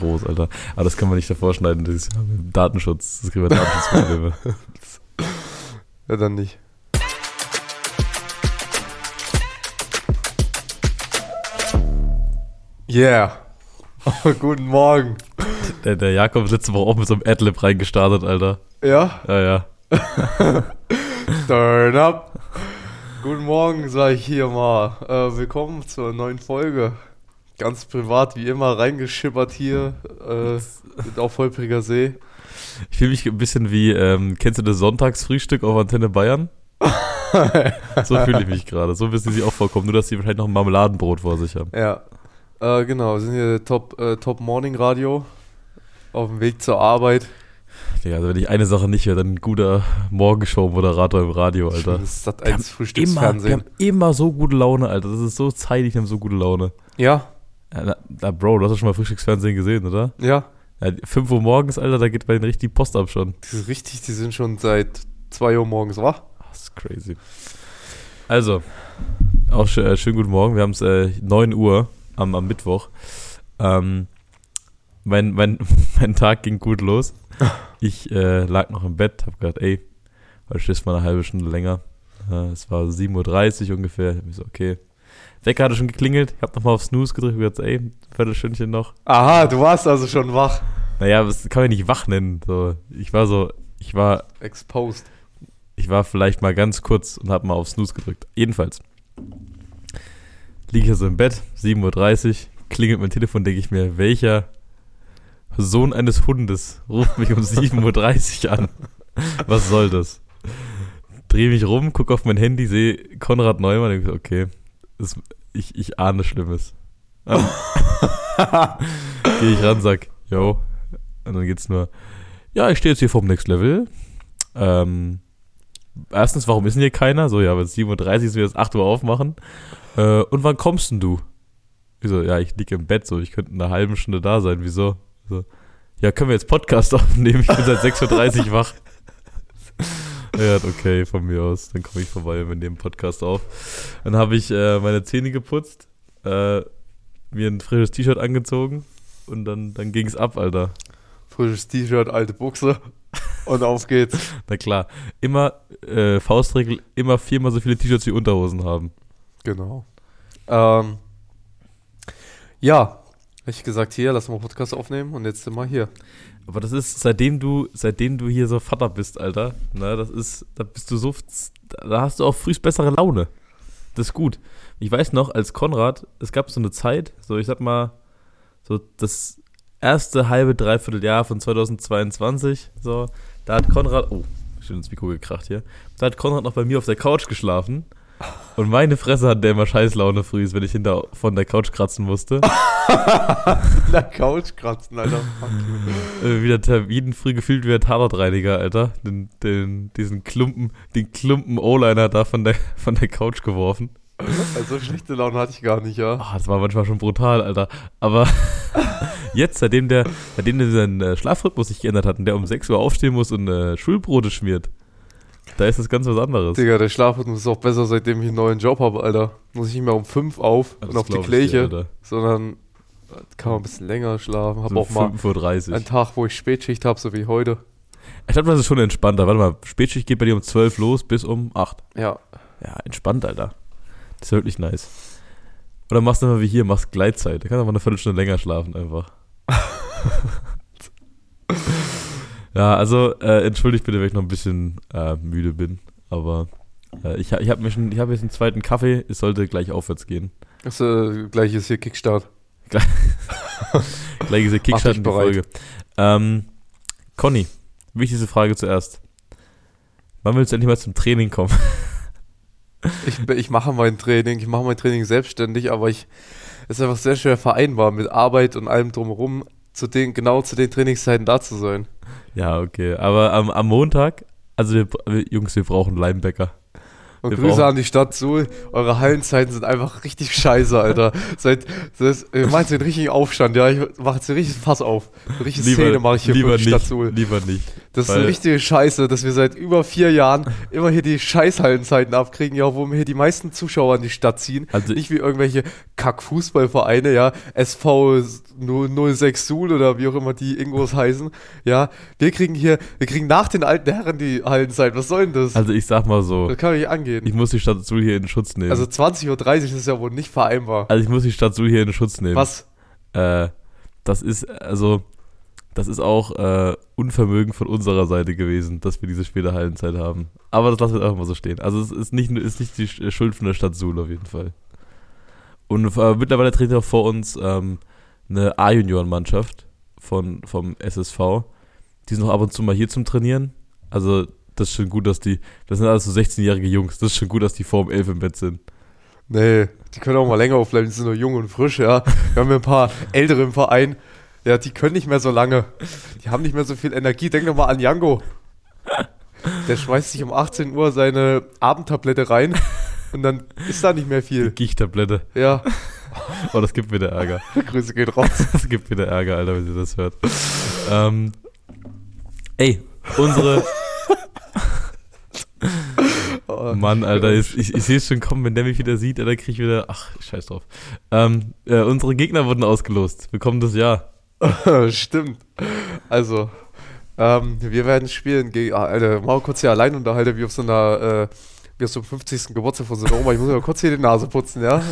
groß, Alter. Aber das kann man nicht davor schneiden, das ist ja Datenschutz. Das kriegen wir Datenschutzprobleme. ja, dann nicht. Yeah. Oh, guten Morgen. Der, der Jakob ist letzte Woche auch mit so einem Adlib reingestartet, Alter. Ja? Ja, ja. Turn up. Guten Morgen, sage ich hier mal. Äh, willkommen zur neuen Folge. Ganz privat, wie immer, reingeschippert hier äh, auf Holpriger See. Ich fühle mich ein bisschen wie, ähm, kennst du das Sonntagsfrühstück auf Antenne Bayern? so fühle ich mich gerade. So wissen sie auch vorkommen, nur dass sie wahrscheinlich noch ein Marmeladenbrot vor sich haben. Ja. Äh, genau, wir sind hier Top, äh, Top Morning Radio. Auf dem Weg zur Arbeit. Ja, also wenn ich eine Sache nicht wäre, dann ein guter Morgenshow-Moderator im Radio, Alter. Das ist das eins Frühstücksfernsehen. Wir haben immer so gute Laune, Alter. Das ist so zeitig, wir haben so gute Laune. Ja, na, na, Bro, du hast doch schon mal Frühstücksfernsehen gesehen, oder? ja. Ja, 5 Uhr morgens, Alter, da geht bei denen richtig die Post ab schon. Das ist richtig, die sind schon seit 2 Uhr morgens wach. Das ist crazy. Also, auch schön, äh, schönen guten Morgen. Wir haben es äh, 9 Uhr am, am Mittwoch. Ähm, mein, mein, mein Tag ging gut los. Ich äh, lag noch im Bett, hab gedacht, ey, heute du mal eine halbe Stunde länger. Äh, es war 7.30 Uhr ungefähr. Ich hab mich so, okay. Wecker hatte schon geklingelt. Ich hab nochmal auf Snooze gedrückt und gesagt, ey, ein Viertelstündchen noch. Aha, du warst also schon wach. Naja, das kann man nicht wach nennen. So, ich war so, ich war Exposed. Ich war vielleicht mal ganz kurz und habe mal auf Snooze gedrückt. Jedenfalls liege ich also im Bett, 7.30 Uhr, klingelt mein Telefon, denke ich mir, welcher Sohn eines Hundes ruft mich um 7.30 Uhr an? Was soll das? Drehe mich rum, gucke auf mein Handy, sehe Konrad Neumann, denke okay, das, ich, ich ahne Schlimmes. Gehe ich ran, sag, yo. Und dann geht's nur, ja, ich stehe jetzt hier vorm Next Level. Ähm, erstens, warum ist denn hier keiner? So, ja, wenn es 7.30 Uhr ist, wir jetzt 8 Uhr aufmachen. Äh, und wann kommst denn du? Ich so, ja, ich liege im Bett, so, ich könnte in einer halben Stunde da sein. Wieso? So, ja, können wir jetzt Podcast aufnehmen? Ich bin seit 6.30 Uhr wach. Ja, okay, von mir aus. Dann komme ich vorbei, wir nehmen Podcast auf. Dann habe ich äh, meine Zähne geputzt, äh, mir ein frisches T-Shirt angezogen und dann, dann ging es ab, Alter. Frisches T-Shirt, alte Buchse. Und auf geht's. Na klar, immer, äh, Faustregel, immer viermal so viele T-Shirts wie Unterhosen haben. Genau. Ähm, ja, hab ich gesagt, hier, lass mal Podcast aufnehmen und jetzt sind wir hier. Aber das ist, seitdem du, seitdem du hier so Vater bist, Alter, ne, das ist, da bist du so, da hast du auch frühst bessere Laune. Das ist gut. Ich weiß noch, als Konrad, es gab so eine Zeit, so ich sag mal, so das erste halbe, dreiviertel Jahr von 2022, so, da hat Konrad, oh, schön ins Mikro gekracht hier, da hat Konrad noch bei mir auf der Couch geschlafen. Und meine Fresse hat der immer Scheißlaune früh, wenn ich hinter von der Couch kratzen musste. Na, Couch kratzen, Alter. Äh, wieder Termin früh gefühlt wie der Tatortreiniger, Alter. Den, den, diesen Klumpen, den Klumpen O-Liner da von der, von der Couch geworfen. Also schlechte Laune hatte ich gar nicht, ja. Ah, das war manchmal schon brutal, Alter. Aber jetzt, seitdem der, seitdem der seinen äh, Schlafrhythmus sich geändert hat und der um 6 Uhr aufstehen muss und äh, Schulbrote schmiert, da ist das ganz was anderes. Digga, der Schlafrhythmus ist auch besser, seitdem ich einen neuen Job habe, Alter. Muss ich nicht mehr um 5 auf Das und auf die ich dir, sondern kann man ein bisschen länger schlafen. Hab So auch mal 5.30 Uhr. einen Tag, wo ich Spätschicht habe, so wie heute. Ich glaube, das ist schon entspannter. Warte mal, Spätschicht geht bei dir um 12 los bis um 8. Ja, Ja, entspannt, Alter. Das ist wirklich nice. Oder machst du mal wie hier, machst Gleitzeit. Da kannst du mal eine Viertelstunde länger schlafen einfach. ja, also äh, entschuldigt bitte, wenn ich noch ein bisschen äh, müde bin. Aber äh, ich, ich habe mir schon, ich habe jetzt einen zweiten Kaffee. Es sollte gleich aufwärts gehen. äh, gleich ist hier Kickstart. Gleich ist der Kickstart in die bereit. Folge. Ähm, Conny, wichtigste Frage zuerst. Wann willst du endlich mal zum Training kommen? Ich, ich mache mein Training, ich mache mein Training selbstständig, aber ich es ist einfach sehr schwer vereinbar mit Arbeit und allem drumherum, zu den, genau zu den Trainingszeiten da zu sein. Ja, okay. Aber am, am Montag, also wir, wir, Jungs, wir brauchen Linebacker. Und Wir Grüße brauchen- an die Stadt Suhl. Eure Hallenzeiten sind einfach richtig scheiße, Alter. Seit, das, ihr macht den richtigen Aufstand, ja. Ich mach jetzt ein richtiges Fass auf. Eine richtige Szene mache ich hier lieber für die Stadt nicht, Suhl. lieber nicht. Das ist weil- eine richtige Scheiße, dass wir seit über vier Jahren immer hier die Scheißhallenzeiten abkriegen, ja, wo wir hier die meisten Zuschauer in die Stadt ziehen. Also- Nicht wie irgendwelche Kack-Fußballvereine, ja, SV 06 Suhl oder wie auch immer die Ingos heißen. Ja, wir kriegen hier, wir kriegen nach den alten Herren die Hallenzeit. Was soll denn das? Also ich sag mal so, das kann nicht angehen. ich muss die Stadt Suhl hier in Schutz nehmen. Also 20.30 Uhr ist ja wohl nicht vereinbar. Also ich muss die Stadt Suhl hier in Schutz nehmen. Was? Äh, das ist, also, das ist auch äh, Unvermögen von unserer Seite gewesen, dass wir diese späte Hallenzeit haben. Aber das lassen wir einfach mal so stehen. Also es ist nicht, ist nicht die Sch- Schuld von der Stadt Suhl auf jeden Fall. Und äh, mittlerweile tritt auch vor uns ähm, eine A-Junioren-Mannschaft vom SSV. Die sind auch ab und zu mal hier zum Trainieren. Also das ist schon gut, dass die, das sind alles so 16-jährige Jungs. Das ist schon gut, dass die vor um 11 im Bett sind. Nee, die können auch mal länger aufbleiben, die sind noch jung und frisch, ja. Wir haben ja ein paar ältere im Verein, ja, die können nicht mehr so lange. Die haben nicht mehr so viel Energie. Denk doch mal an Jango. Der schmeißt sich um 18 Uhr seine Abendtablette rein und dann ist da nicht mehr viel. Gichtablette. Ja, Oh, das gibt wieder Ärger. Grüße geht raus. Das gibt wieder Ärger, Alter, wenn ihr das hört. ähm, ey, unsere. Oh, Mann, Alter, ich, ich, ich sehe es schon kommen, wenn der mich wieder sieht, Alter, krieg ich wieder. Ach, scheiß drauf. Ähm, äh, unsere Gegner wurden ausgelost. Wir kommen das Jahr. Stimmt. Also, ähm, wir werden spielen gegen. Ah, Alter, mal kurz hier allein unterhalten, wie auf so einer. Äh, wie auf so einem 50. Geburtstag von so einer Oma. Ich muss mir mal kurz hier die Nase putzen, ja? Wir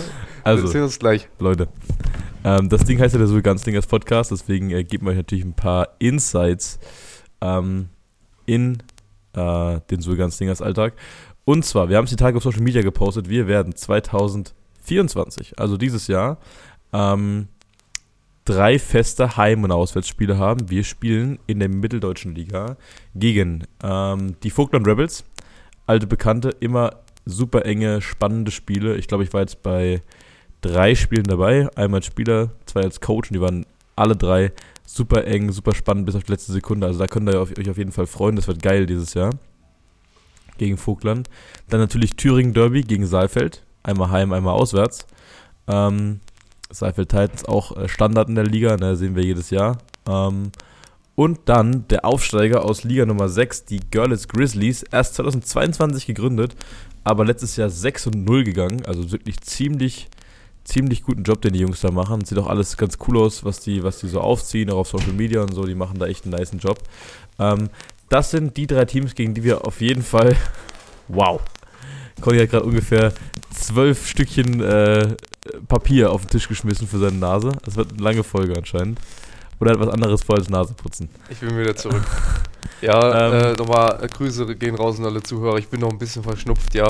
Also, sehen uns gleich. Leute. Ähm, das Ding heißt ja der so ganz Ding als Podcast, deswegen äh, geben wir euch natürlich ein paar Insights ähm, in äh, den so ganz Dingers Alltag. Und zwar, wir haben es die Tage auf Social Media gepostet, wir werden 2024, also dieses Jahr, ähm, drei feste Heim- und Auswärtsspiele haben. Wir spielen in der Mitteldeutschen Liga gegen ähm, die Vogtland Rebels, alte Bekannte, immer super enge, spannende Spiele. Ich glaube, ich war jetzt bei drei Spielen dabei. Einmal als Spieler, zwei als Coach und die waren alle drei super eng, super spannend bis auf die letzte Sekunde. Also da könnt ihr euch auf jeden Fall freuen. Das wird geil dieses Jahr. Gegen Vogtland. Dann natürlich Thüringen Derby gegen Saalfeld. Einmal heim, einmal auswärts. Ähm, Saalfeld Titans auch äh, Standard in der Liga, ne, sehen wir jedes Jahr. Ähm, und dann der Aufsteiger aus Liga Nummer 6, die Görlitz Grizzlies, erst 2022 gegründet, aber letztes Jahr 6 und 0 gegangen. Also wirklich ziemlich, ziemlich guten Job, den die Jungs da machen. Sieht auch alles ganz cool aus, was die, was die so aufziehen, auch auf Social Media und so. Die machen da echt einen niceen Job. Ähm, das sind die drei Teams, gegen die wir auf jeden Fall. Wow. Conny hat gerade ungefähr zwölf Stückchen äh, Papier auf den Tisch geschmissen für seine Nase. Das wird eine lange Folge anscheinend. Oder hat was anderes vor als Nase putzen. Ich bin wieder zurück. Ja, Ähm. äh, nochmal äh, Grüße gehen raus an alle Zuhörer. Ich bin noch ein bisschen verschnupft, ja.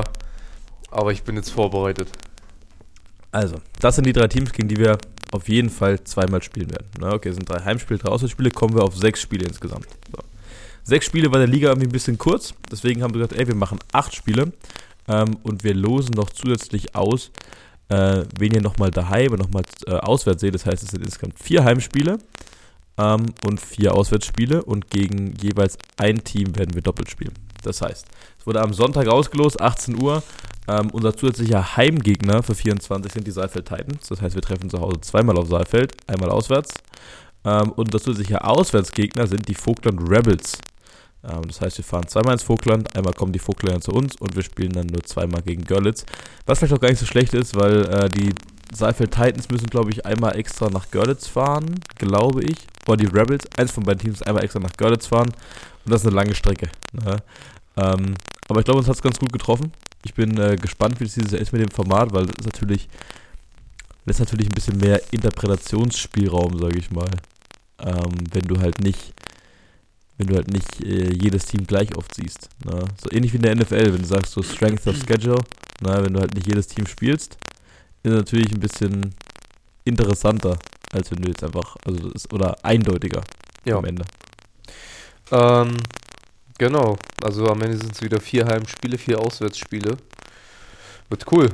Aber ich bin jetzt vorbereitet. Also, das sind die drei Teams, gegen die wir auf jeden Fall zweimal spielen werden. Na, okay, es sind drei Heimspiele, drei Auswärtsspiele, kommen wir auf sechs Spiele insgesamt. So. Sechs Spiele war der Liga irgendwie ein bisschen kurz, deswegen haben wir gesagt, ey, wir machen acht Spiele ähm, und wir losen noch zusätzlich aus, äh, wen ihr nochmal daheim und nochmal äh, auswärts seht. Das heißt, es sind insgesamt vier Heimspiele ähm, und vier Auswärtsspiele und gegen jeweils ein Team werden wir doppelt spielen. Das heißt, es wurde am Sonntag ausgelost, 18 Uhr. Ähm, unser zusätzlicher Heimgegner für 24 sind die Saalfeld Titans. Das heißt, wir treffen zu Hause zweimal auf Saalfeld, einmal auswärts. Ähm, und unser zusätzlicher Auswärtsgegner sind die Vogtland Rebels. Ähm, das heißt, wir fahren zweimal ins Vogtland, einmal kommen die Vogtländer zu uns und wir spielen dann nur zweimal gegen Görlitz. Was vielleicht auch gar nicht so schlecht ist, weil äh, die Saalfeld Titans müssen, glaube ich, einmal extra nach Görlitz fahren, glaube ich. Oder die Rebels, eins von beiden Teams, einmal extra nach Görlitz fahren. Und das ist eine lange Strecke. Ne? Ähm, aber ich glaube, uns hat es ganz gut getroffen. Ich bin äh, gespannt, wie es dieses Jahr ist mit dem Format, weil ist natürlich, lässt natürlich ein bisschen mehr Interpretationsspielraum, sage ich mal. Ähm, wenn du halt nicht, wenn du halt nicht äh, jedes Team gleich oft siehst. Ne? So ähnlich wie in der NFL, wenn du sagst so Strength of Schedule, ne? wenn du halt nicht jedes Team spielst, ist natürlich ein bisschen interessanter, als wenn du jetzt einfach, also ist, oder eindeutiger Ja. am Ende. Ähm, genau. Also am Ende sind es wieder vier Heimspiele, vier Auswärtsspiele. Wird cool.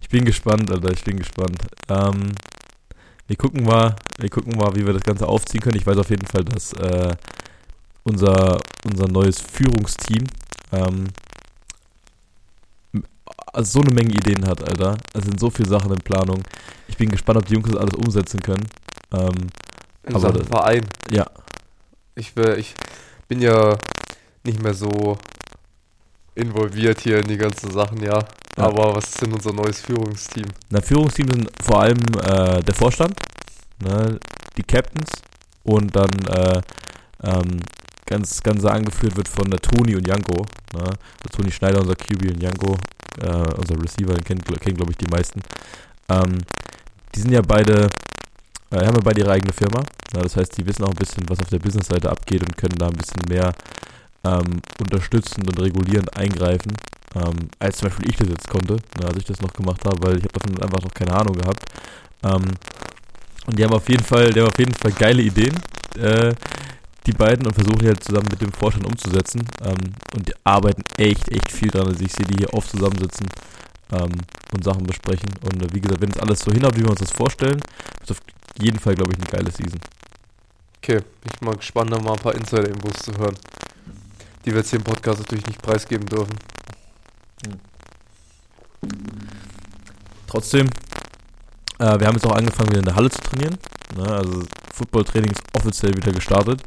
Ich bin gespannt, Alter, ich bin gespannt. Ähm, wir gucken mal, wir gucken mal, wie wir das Ganze aufziehen können. Ich weiß auf jeden Fall, dass äh, unser, unser neues Führungsteam ähm, so eine Menge Ideen hat, Alter. Es sind so viele Sachen in Planung. Ich bin gespannt, ob die Jungs das alles umsetzen können. Ähm, In Aber das- Verein. ja, Ich, will, ich bin ja nicht mehr so involviert hier in die ganzen Sachen, ja. Ja. Aber was ist denn unser neues Führungsteam? Na, Führungsteam sind vor allem äh, der Vorstand, ne, die Captains und dann äh, ähm, ganz, ganz angeführt wird von der Toni und Janko. Ne? Der Toni Schneider, unser QB und Janko, äh, unser Receiver, den kennen, kennen glaube ich die meisten. Ähm, die sind ja beide, äh, haben ja beide ihre eigene Firma. Ne? Das heißt, die wissen auch ein bisschen, was auf der Businessseite abgeht und können da ein bisschen mehr ähm, unterstützend und regulierend eingreifen ähm, als zum Beispiel ich das jetzt konnte, ne, als ich das noch gemacht habe, weil ich habe davon einfach noch keine Ahnung gehabt. Ähm, und die haben auf jeden Fall, die haben auf jeden Fall geile Ideen, äh, die beiden, und versuchen die halt zusammen mit dem Vorstand umzusetzen. Ähm, und die arbeiten echt, echt viel dran. Also ich sehe die hier oft zusammensitzen ähm, und Sachen besprechen. Und äh, wie gesagt, wenn es alles so hinhaut, wie wir uns das vorstellen, ist auf jeden Fall, glaube ich, eine geile Season. Okay, bin ich mal gespannt, da mal ein paar Insider-Infos zu hören. Die wir jetzt hier im Podcast natürlich nicht preisgeben dürfen. Trotzdem, äh, wir haben jetzt auch angefangen, wieder in der Halle zu trainieren. Ne? Also Footballtraining ist offiziell wieder gestartet.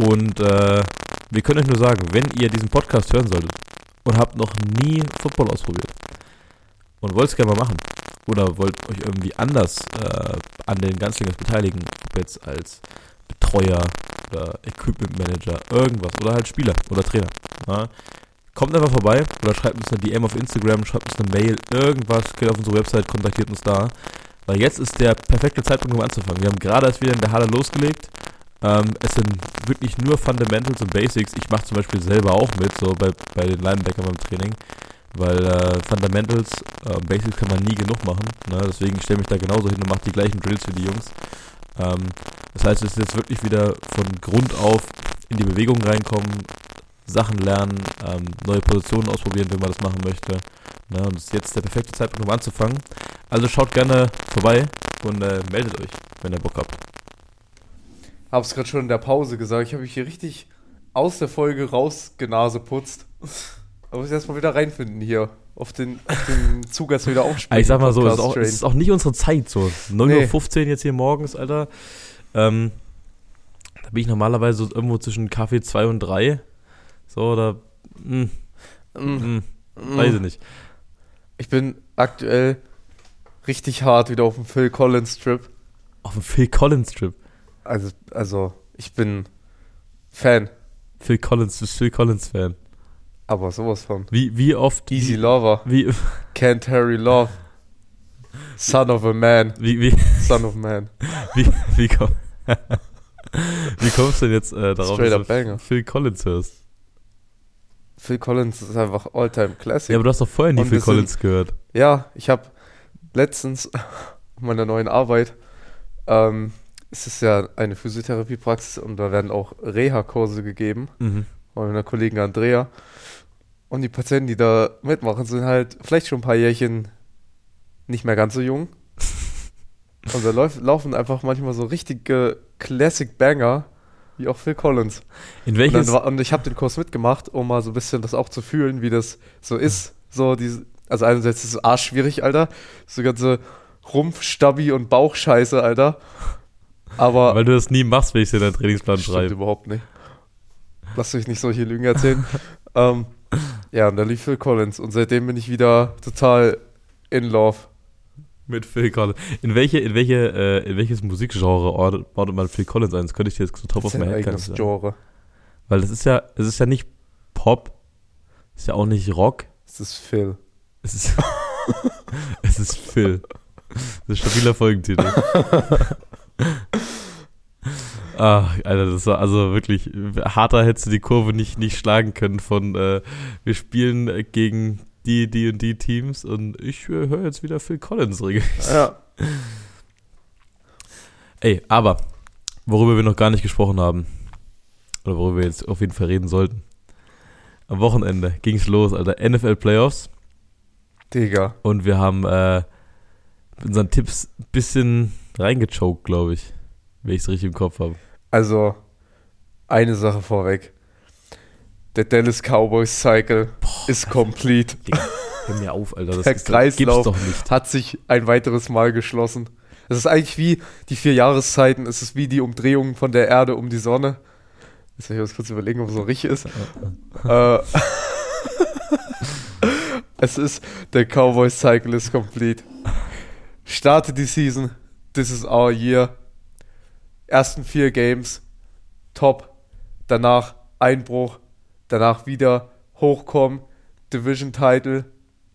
Und äh, wir können euch nur sagen, wenn ihr diesen Podcast hören solltet und habt noch nie Football ausprobiert und wollt es gerne mal machen oder wollt euch irgendwie anders äh, an den Ganzlingers beteiligen, ob jetzt als Betreuer oder Equipment Manager, irgendwas oder halt Spieler oder Trainer. Ja? Kommt einfach vorbei oder schreibt uns eine DM auf Instagram, schreibt uns eine Mail, irgendwas, geht auf unsere Website, kontaktiert uns da. Weil jetzt ist der perfekte Zeitpunkt, um anzufangen. Wir haben gerade erst wieder in der Halle losgelegt. Ähm, es sind wirklich nur Fundamentals und Basics. Ich mache zum Beispiel selber auch mit, so bei, bei den Linebackern beim Training. Weil äh, Fundamentals, äh, Basics kann man nie genug machen. Ne? Deswegen stelle ich mich da genauso hin und mache die gleichen Drills wie die Jungs. Ähm, das heißt, es ist jetzt wirklich wieder von Grund auf in die Bewegung reinkommen, Sachen lernen, ähm, neue Positionen ausprobieren, wenn man das machen möchte. Ne, und es ist jetzt der perfekte Zeitpunkt, um anzufangen. Also schaut gerne vorbei und äh, meldet euch, wenn ihr Bock habt. Hab's gerade schon in der Pause gesagt, ich habe mich hier richtig aus der Folge rausgenaseputzt. Aber muss ich erstmal wieder reinfinden hier. Auf den, auf den Zug, als wir wieder aufspielen. Aber ich sag mal so, es ist, auch, es ist auch nicht unsere Zeit so. 9.15 Nee. Uhr jetzt hier morgens, Alter. Ähm, da bin ich normalerweise so irgendwo zwischen Kaffee 2 und 3. So, oder. Mh, Mm, mh, weiß ich nicht. Ich bin aktuell richtig hart wieder auf dem Phil Collins Trip. Auf dem Phil Collins Trip. Also, also ich bin Fan, Phil Collins, du bist Phil Collins Fan. aber sowas von. Wie, wie oft. Easy wie, Lover, wie, Can't Harry Love, Son of a Man, wie, wie, Son of Man. wie, wie, komm, wie kommst du denn jetzt äh, darauf, Straight dass du. Phil Collins hörst? Phil Collins ist einfach Alltime Classic. Ja, aber du hast doch vorher nie Und Phil wir sind- Collins gehört. Ja, ich habe letztens auf meiner neuen Arbeit, ähm, es ist ja eine Physiotherapiepraxis und da werden auch Reha-Kurse gegeben Mhm. von meiner Kollegin Andrea. Und die Patienten, die da mitmachen, sind halt vielleicht schon ein paar Jährchen nicht mehr ganz so jung. Und da laufen einfach manchmal so richtige Classic Banger, wie auch Phil Collins. In Und, welches, dann war, und ich habe den Kurs mitgemacht, um mal so ein bisschen das auch zu fühlen, wie das so ist. So diese, also einerseits ist es arschschwierig, Alter. So ganze Rumpf, Stabi und Bauchscheiße, Alter. Aber weil du das nie machst, wenn ich dir deinen Trainingsplan stimmt schreibe. überhaupt nicht. Lass euch nicht solche Lügen erzählen. ähm, ja, und da lief Phil Collins und seitdem bin ich wieder total in love. Mit Phil Collins. In welche, in welche, äh, in welches Musikgenre ordnet, man Phil Collins ein? Das könnte ich dir jetzt so top my ein head eigenes. Genre. Weil das ist ja, es ist ja nicht Pop, ist ja auch nicht Rock, Das ist Phil. es ist, es ist Phil. Das ist ein stabiler Folgentitel. Ach, Alter, das war also wirklich, harter hättest du die Kurve nicht, nicht schlagen können von, äh, wir spielen gegen die, die und die Teams und ich äh, höre jetzt wieder Phil Collins regelmäßig. Ja. Ey, aber, worüber wir noch gar nicht gesprochen haben, oder worüber wir jetzt auf jeden Fall reden sollten. Am Wochenende ging's los, Alter. NFL Playoffs. Digga. Und wir haben äh, mit unseren Tipps ein bisschen reingechoked, glaube ich. Wenn ich es richtig im Kopf habe. Also, eine Sache vorweg. Der Dallas Cowboys Cycle ist complete. Hör mir auf, Alter. Das Der ist, Kreislauf doch nicht. hat sich ein weiteres Mal geschlossen. Es ist eigentlich wie die vier Jahreszeiten, es ist wie die Umdrehung von der Erde um die Sonne. Jetzt will ich muss kurz überlegen, ob es so richtig ist. äh, es ist der Cowboys Cycle is complete. Starte die Season. This is our year. Ersten vier Games. Top. Danach Einbruch. Danach wieder hochkommen. Division Title.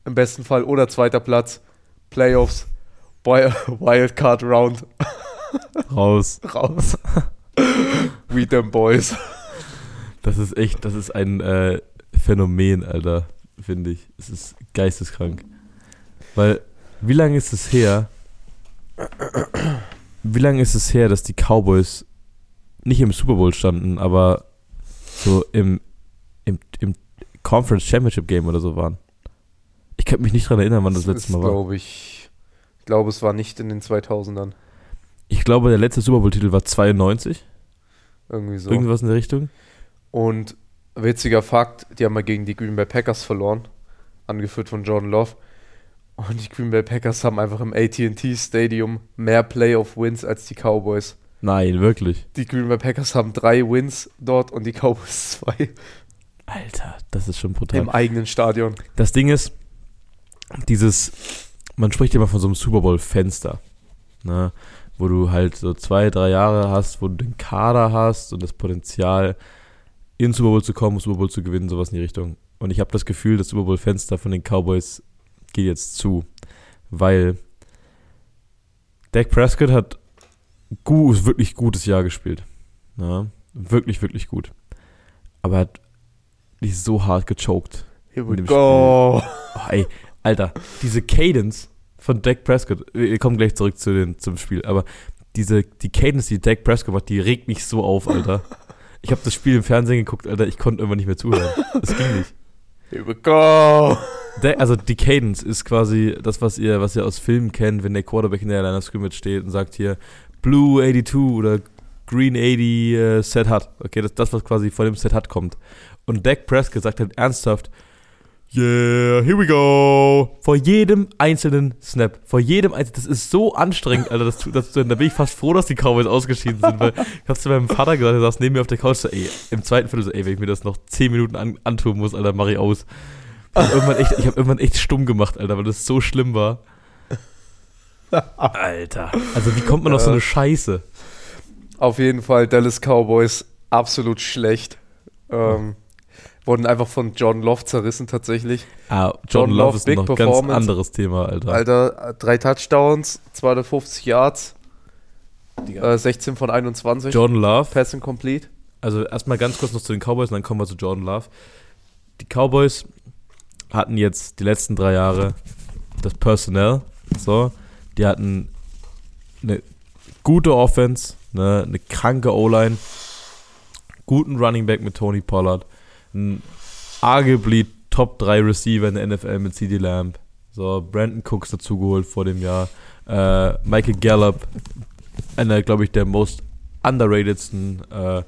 Im besten Fall oder zweiter Platz. Playoffs. Wi- Wildcard Round. Raus. Raus. We them boys. Das ist echt, das ist ein äh, Phänomen, Alter, finde ich. Es ist geisteskrank. Weil, wie lange ist es her? Wie lange ist es her, dass die Cowboys nicht im Super Bowl standen, aber so im, im, im Conference Championship Game oder so waren? Ich kann mich nicht dran erinnern, wann das letzte Mal war. glaube ich. Ich glaube, es war nicht in den 2000ern. Ich glaube, der letzte Super Bowl-Titel war 92. Irgendwie so. Irgendwas in der Richtung. Und witziger Fakt, die haben mal gegen die Green Bay Packers verloren, angeführt von Jordan Love. Und die Green Bay Packers haben einfach im AT&T Stadium mehr Playoff-Wins als die Cowboys. Nein, wirklich. Die Green Bay Packers haben drei Wins dort und die Cowboys zwei Alter, das ist schon brutal. im eigenen Stadion. Das Ding ist, dieses, man spricht immer von so einem Super Bowl-Fenster, ne? wo du halt so zwei, drei Jahre hast, wo du den Kader hast und das Potenzial, in Super Bowl zu kommen, Super Bowl zu gewinnen, sowas in die Richtung. Und ich habe das Gefühl, das Super Bowl-Fenster von den Cowboys geht jetzt zu, weil Dak Prescott hat gut, wirklich gutes Jahr gespielt. Ne? Wirklich, wirklich gut. Aber er hat nicht so hart gechoked. Here we go. Oh, ey, Alter, diese Cadence von Dak Prescott, wir kommen gleich zurück zu den, zum Spiel, aber diese, die Cadence, die Dak Prescott macht, die regt mich so auf, Alter. Ich habe das Spiel im Fernsehen geguckt, Alter, ich konnte irgendwann nicht mehr zuhören. Das ging nicht. Here we go. Da- also die Cadence ist quasi das, was ihr, was ihr aus Filmen kennt, wenn der Quarterback in der Line of Scrimmage steht und sagt hier Blue 82 oder Green 80 äh, Set Hut. Okay, das ist das, was quasi vor dem Set Hut kommt. Und Dak Prescott sagt halt ernsthaft, Yeah, here we go. Vor jedem einzelnen Snap. Vor jedem einzelnen. Das ist so anstrengend, Alter. Das, das, da bin ich fast froh, dass die Cowboys ausgeschieden sind. Weil ich hab's zu meinem Vater gesagt, der saß neben mir auf der Couch. So, ey, im zweiten Viertel so, ey, wenn ich mir das noch 10 Minuten an, antun muss, Alter, mach ich aus. Ich hab, irgendwann echt, ich hab irgendwann echt stumm gemacht, Alter, weil das so schlimm war. Alter. Also, wie kommt man auf so eine Scheiße? Auf jeden Fall Dallas Cowboys absolut schlecht. Ähm, wurden einfach von Jordan Love zerrissen tatsächlich. Ah, John Jordan Love Love, ist Big noch ein ganz Performance. anderes Thema, Alter. Alter, drei Touchdowns, 250 Yards, äh, 16 von 21. Jordan Love. Passing complete. Also erstmal ganz kurz noch zu den Cowboys und dann kommen wir zu Jordan Love. Die Cowboys hatten jetzt die letzten drei Jahre das Personnel, so, die hatten eine gute Offense, ne, eine kranke O-Line, guten Running Back mit Tony Pollard, ein arguably Top 3 Receiver in der NFL mit CD Lamb, so, Brandon Cooks dazugeholt vor dem Jahr, äh, Michael Gallup, einer, glaube ich, der most underratedsten äh,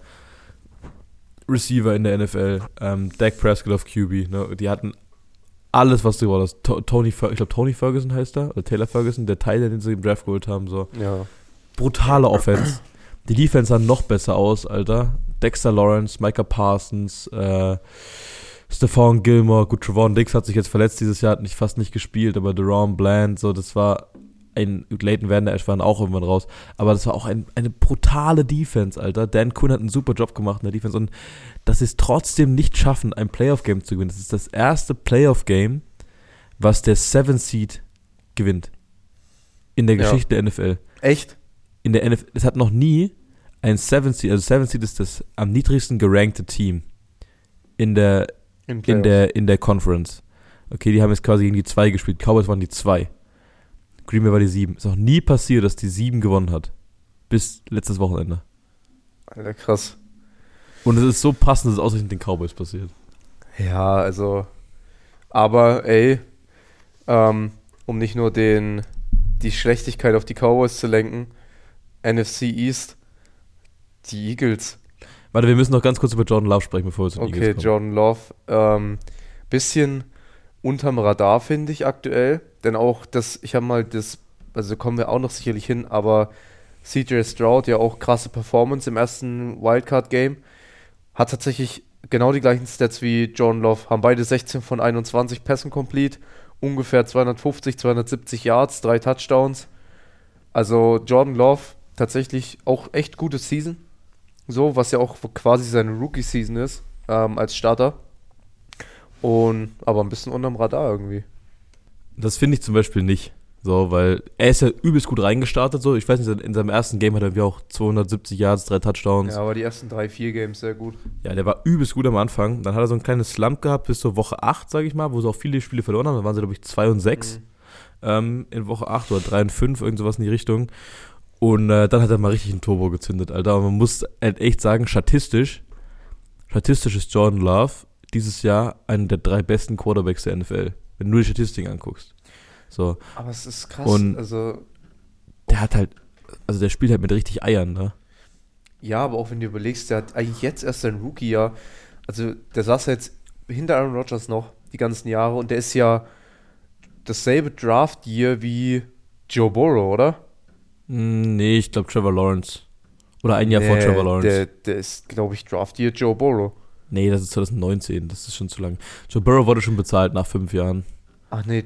Receiver in der NFL, ähm, Dak Prescott auf QB, ne? die hatten alles, was du wolltest. To Tony, ich glaube Tony Ferguson heißt er, oder Taylor Ferguson, der Teil, den sie im Draft geholt haben, so. Ja. Brutale Offense. Die Defense sah noch besser aus, Alter. Dexter Lawrence, Micah Parsons, äh, Stephon Gilmore, gut, Trevon Dix hat sich jetzt verletzt dieses Jahr, hat nicht, fast nicht gespielt, aber Deron Bland, so, das war ein, Leighton Vander Esch waren auch irgendwann raus, aber das war auch ein, eine brutale Defense, Alter. Dan Kuhn hat einen super Job gemacht in der Defense und dass sie es trotzdem nicht schaffen, ein Playoff-Game zu gewinnen. Das ist das erste Playoff-Game, was der Seven Seed gewinnt. In der Ja. Geschichte der NFL. Echt? In der NFL, es hat noch nie ein Seven Seed, also Seven Seed ist das am niedrigsten gerankte Team in der, in Playoffs. der, in der Conference. Okay, die haben jetzt quasi gegen die zwei gespielt. Cowboys waren die zwei. Green Bay war die sieben. Ist noch nie passiert, dass die sieben gewonnen hat. Bis letztes Wochenende. Alter, krass. Und es ist so passend, dass es ausgerechnet den Cowboys passiert. Ja, also. Aber, ey, ähm, um nicht nur den, die Schlechtigkeit auf die Cowboys zu lenken, NFC East, die Eagles. Warte, wir müssen noch ganz kurz über Jordan Love sprechen, bevor wir zu den Okay, Eagles kommen. Jordan Love. Ähm, bisschen unterm Radar, finde ich aktuell. Denn auch das, ich habe mal das, also kommen wir auch noch sicherlich hin, aber CJ Stroud ja auch krasse Performance im ersten Wildcard-Game. Hat tatsächlich genau die gleichen Stats wie John Love. Haben beide 16 von 21 Pässen complete, ungefähr 250, 270 Yards, drei Touchdowns. Also Jordan Love tatsächlich auch echt gute Season. So, was ja auch quasi seine Rookie-Season ist, ähm, als Starter. Und aber ein bisschen unterm Radar irgendwie. Das finde ich zum Beispiel nicht. So, weil er ist ja übelst gut reingestartet. So, ich weiß nicht, in seinem ersten Game hat er irgendwie auch 270 Yards, drei Touchdowns. Ja, aber die ersten drei, vier Games sehr gut. Ja, der war übelst gut am Anfang. Dann hat er so ein kleines Slump gehabt bis zur Woche 8, sage ich mal, wo sie auch viele Spiele verloren haben. Da waren sie, glaube ich, 2 und 6 mhm. ähm, in Woche 8 oder 3 und 5, irgend sowas in die Richtung. Und äh, dann hat er mal richtig ein Turbo gezündet, Alter. Und man muss halt echt sagen, statistisch, statistisch ist Jordan Love dieses Jahr einer der drei besten Quarterbacks der NFL, wenn du die Statistiken anguckst. So. Aber es ist krass. Und also, der hat halt, also der spielt halt mit richtig Eiern, ne? Ja, aber auch wenn du überlegst, der hat eigentlich jetzt erst sein Rookie-Jahr. Also der saß jetzt hinter Aaron Rodgers noch die ganzen Jahre und der ist ja dasselbe Draft-Year wie Joe Burrow, oder? Hm, nee, ich glaube Trevor Lawrence. Oder ein Jahr nee, vor Trevor Lawrence. Der, der ist, glaube ich, Draft-Year Joe Burrow. Nee, das ist 2019, das ist schon zu lang. Joe Burrow wurde schon bezahlt nach fünf Jahren. Ach nee,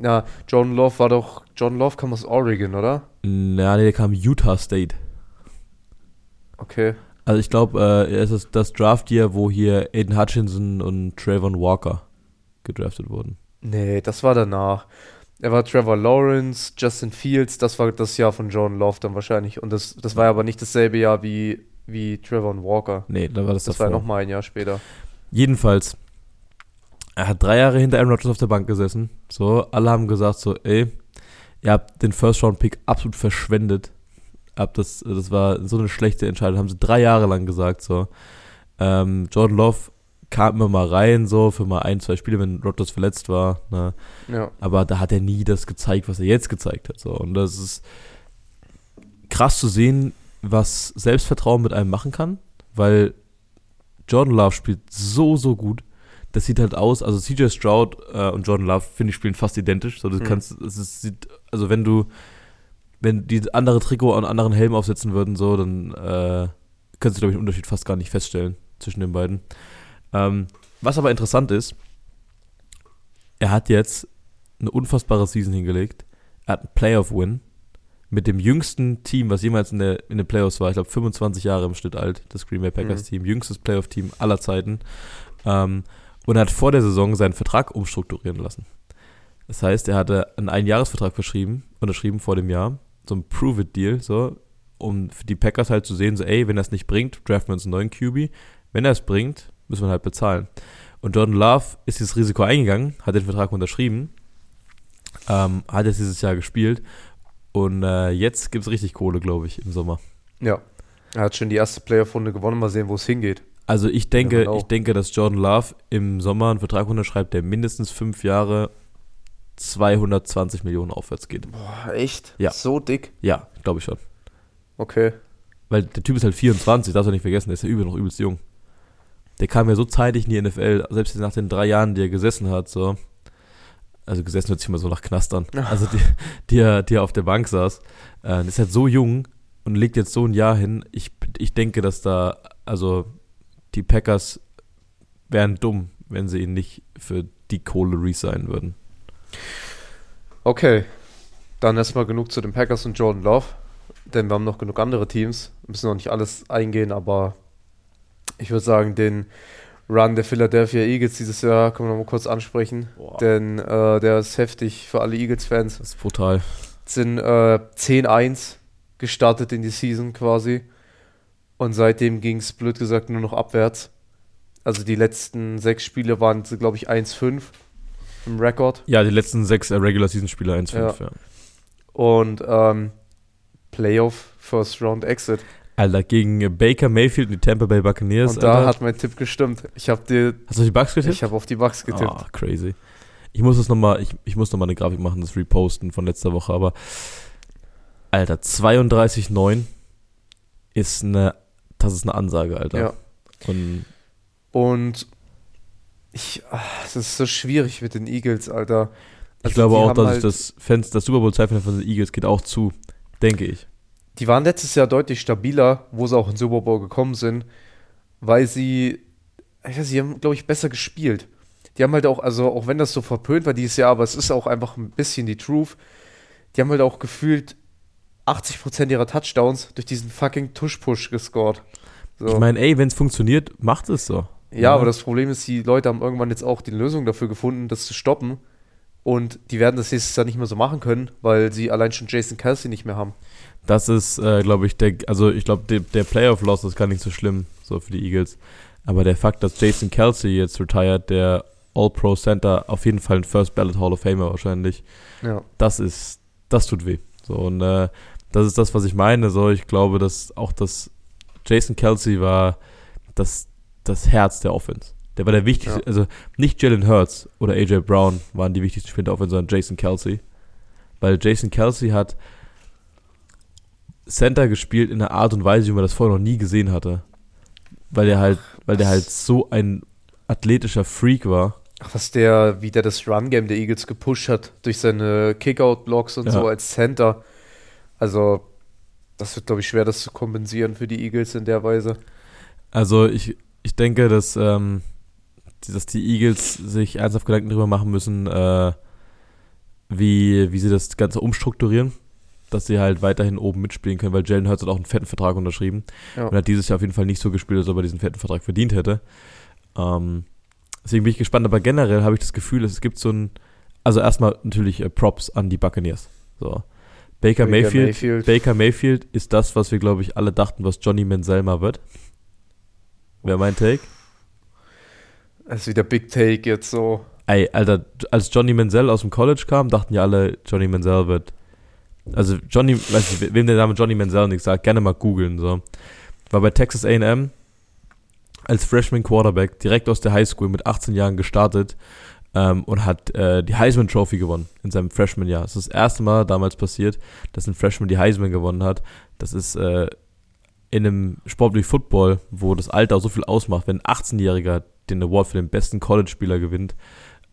na, John Love war doch, John Love kam aus Oregon, oder? Na, nee, der kam Utah State. Okay. Also ich glaube, äh, es ist das Draft-Year, wo hier Aiden Hutchinson und Trayvon Walker gedraftet wurden. Nee, das war danach. Er war Trevor Lawrence, Justin Fields, das war das Jahr von John Love dann wahrscheinlich. Und das, das war aber nicht dasselbe Jahr wie, wie Trevor Walker. Nee, da war das Das davor. war nochmal ein Jahr später. Jedenfalls, er hat drei Jahre hinter Aaron Rodgers auf der Bank gesessen. So, alle haben gesagt so, ey, ihr habt den First-Round-Pick absolut verschwendet. Das, das war so eine schlechte Entscheidung. Haben sie drei Jahre lang gesagt so. Ähm, Jordan Love kam immer mal rein, so für mal ein, zwei Spiele, wenn Rodgers verletzt war. Ne? Ja. Aber da hat er nie das gezeigt, was er jetzt gezeigt hat. So. Und das ist krass zu sehen, was Selbstvertrauen mit einem machen kann, weil Jordan Love spielt so, so gut das sieht halt aus, also CJ Stroud äh, und Jordan Love, finde ich, spielen fast identisch. So, du mhm. kannst, es ist, sieht, also wenn du, wenn die andere Trikot und anderen Helm aufsetzen würden, so, dann äh, könntest du, glaube ich, den Unterschied fast gar nicht feststellen zwischen den beiden. Ähm, was aber interessant ist, er hat jetzt eine unfassbare Season hingelegt. Er hat einen Playoff-Win mit dem jüngsten Team, was jemals in, der, in den Playoffs war. Ich glaube, 25 Jahre im Schnitt alt, das Green Bay Packers-Team. Mhm. Jüngstes Playoff-Team aller Zeiten. Ähm, und hat vor der Saison seinen Vertrag umstrukturieren lassen. Das heißt, er hatte einen Einjahresvertrag verschrieben, unterschrieben vor dem Jahr, so ein Prove-It-Deal, so, um für die Packers halt zu sehen, so, ey, wenn er es nicht bringt, draften wir uns einen neuen QB. Wenn er es bringt, müssen wir halt bezahlen. Und Jordan Love ist dieses Risiko eingegangen, hat den Vertrag unterschrieben, ähm, hat jetzt dieses Jahr gespielt und äh, jetzt gibt es richtig Kohle, glaube ich, im Sommer. Ja, er hat schon die erste Playoff-Runde gewonnen, mal sehen, wo es hingeht. Also ich denke, ich denke, dass Jordan Love im Sommer einen Vertrag unterschreibt, der mindestens fünf Jahre 220 Millionen aufwärts geht. Boah, echt? Ja. So dick? Ja, glaube ich schon. Okay. Weil der Typ ist halt 24, darfst du nicht vergessen, der ist ja übel noch übelst jung. Der kam ja so zeitig in die NFL, selbst nach den drei Jahren, die er gesessen hat, so. Also gesessen hört sich immer so nach Knastern. Also die, die, er, die er auf der Bank saß. Äh, ist halt so jung und legt jetzt so ein Jahr hin. Ich, ich denke, dass da, also die Packers wären dumm, wenn sie ihn nicht für die Kohle resignen würden. Okay, dann erstmal genug zu den Packers und Jordan Love, denn wir haben noch genug andere Teams. Wir müssen noch nicht alles eingehen, aber ich würde sagen, den Run der Philadelphia Eagles dieses Jahr können wir noch mal kurz ansprechen, Boah. denn äh, der ist heftig für alle Eagles-Fans. Das ist brutal. Sind äh, 10-1 gestartet in die Season quasi. Und seitdem ging es, blöd gesagt, nur noch abwärts. Also die letzten sechs Spiele waren, glaube ich, 1-5 im Rekord. Ja, die letzten sechs äh, Regular Season Spiele 1-5, ja. ja. Und ähm, Playoff First Round Exit. Alter, gegen Baker Mayfield und die Tampa Bay Buccaneers. Und da Alter. hat mein Tipp gestimmt. Ich habe dir. Hast du auf die Bucks getippt? Ich habe auf die Bucks getippt. Ah, crazy. Ich muss das noch mal, ich, ich muss noch mal eine Grafik machen, das reposten von letzter Woche, aber Alter, 32-9 ist eine das ist eine Ansage, Alter. Ja. Und, und Ich, ach, das ist so schwierig mit den Eagles, Alter. ich Also glaube die auch, dass halt- ich das Fans, das Super Bowl Zeitfenster von den Eagles geht auch zu, denke ich. Die waren letztes Jahr deutlich stabiler, wo sie auch in Super Bowl gekommen sind, weil sie, ich weiß, sie haben, glaube ich, besser gespielt. Die haben halt auch, also auch wenn das so verpönt war dieses Jahr, aber es ist auch einfach ein bisschen die Truth, die haben halt auch gefühlt 80% ihrer Touchdowns durch diesen fucking Tush-Push gescored. So. Ich meine, ey, wenn es funktioniert, macht es so. ja, aber das Problem ist, die Leute haben irgendwann jetzt auch die Lösung dafür gefunden, das zu stoppen. Und die werden das nächstes Jahr nicht mehr so machen können, weil sie allein schon Jason Kelsey nicht mehr haben. Das ist, äh, glaube ich, der, also ich glaube, der, der Playoff-Loss ist gar nicht so schlimm, so für die Eagles. Aber der Fakt, dass Jason Kelsey jetzt retired, der All-Pro Center, auf jeden Fall ein First Ballot Hall of Famer wahrscheinlich, Ja. das ist, das tut weh. So, und äh, das ist das, was ich meine. So, ich glaube, dass auch das Jason Kelsey war das, das Herz der Offense. Der war der wichtigste, Ja. also nicht Jalen Hurts oder AJ Brown waren die wichtigsten Spieler der Offense, sondern Jason Kelsey. Weil Jason Kelsey hat Center gespielt in einer Art und Weise, wie man das vorher noch nie gesehen hatte. Weil der halt, weil der halt so ein athletischer Freak war. Ach, was der, wie der das Run-Game der Eagles gepusht hat, durch seine Kickout-Blocks und Ja. so als Center. Also, das wird, glaube ich, schwer, das zu kompensieren für die Eagles in der Weise. Also ich, ich denke, dass, ähm, dass die Eagles sich ernsthaft Gedanken darüber machen müssen, äh, wie, wie sie das Ganze umstrukturieren, dass sie halt weiterhin oben mitspielen können, weil Jalen Hurts hat auch einen fetten Vertrag unterschrieben Ja. und hat dieses Jahr auf jeden Fall nicht so gespielt, als ob er diesen fetten Vertrag verdient hätte. Ähm, deswegen bin ich gespannt, aber generell habe ich das Gefühl, es gibt so ein, also erstmal natürlich äh, Props an die Buccaneers. So. Baker, Baker Mayfield, Mayfield. Baker Mayfield ist das, was wir, glaube ich, alle dachten, was Johnny Manziel mal wird. Wäre mein Take. Das ist wieder Big Take jetzt so. Ey, Alter, als Johnny Manziel aus dem College kam, dachten ja alle, Johnny Manziel wird. Also Johnny, weiß nicht, wem der Name Johnny Manziel nichts sagt, gerne mal googeln. So. War bei Texas AM als Freshman Quarterback direkt aus der Highschool mit 18 Jahren gestartet ähm, und hat äh, die Heisman Trophy gewonnen in seinem Freshman-Jahr. Das ist das erste Mal damals passiert, dass ein Freshman die Heisman gewonnen hat. Das ist äh, in einem Sport wie Football, wo das Alter so viel ausmacht, wenn ein 18-Jähriger den Award für den besten College-Spieler gewinnt,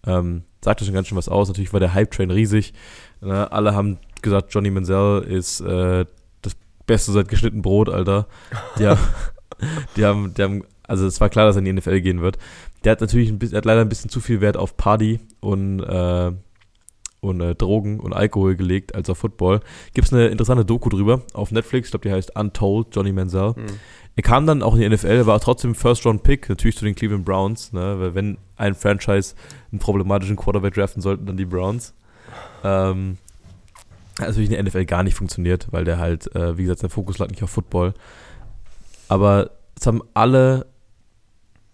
ähm, sagt das schon ganz schön was aus. Natürlich war der Hype-Train riesig. Ne? Alle haben gesagt, Johnny Manziel ist äh, das Beste seit geschnitten Brot, Alter. Die haben, die haben, die haben, also es war klar, dass er in die NFL gehen wird. Der hat natürlich ein bisschen, hat leider ein bisschen zu viel Wert auf Party und, äh, und äh, Drogen und Alkohol gelegt als auf Football. Gibt es eine interessante Doku drüber auf Netflix, ich glaube, die heißt Untold, Johnny Manziel. Hm. Er kam dann auch in die NFL, war trotzdem First-Round-Pick, natürlich zu den Cleveland Browns, ne? weil wenn ein Franchise einen problematischen Quarterback draften sollten, dann die Browns. Ähm, hat natürlich in der NFL gar nicht funktioniert, weil der halt, äh, wie gesagt, sein Fokus lag nicht auf Football. Aber es haben alle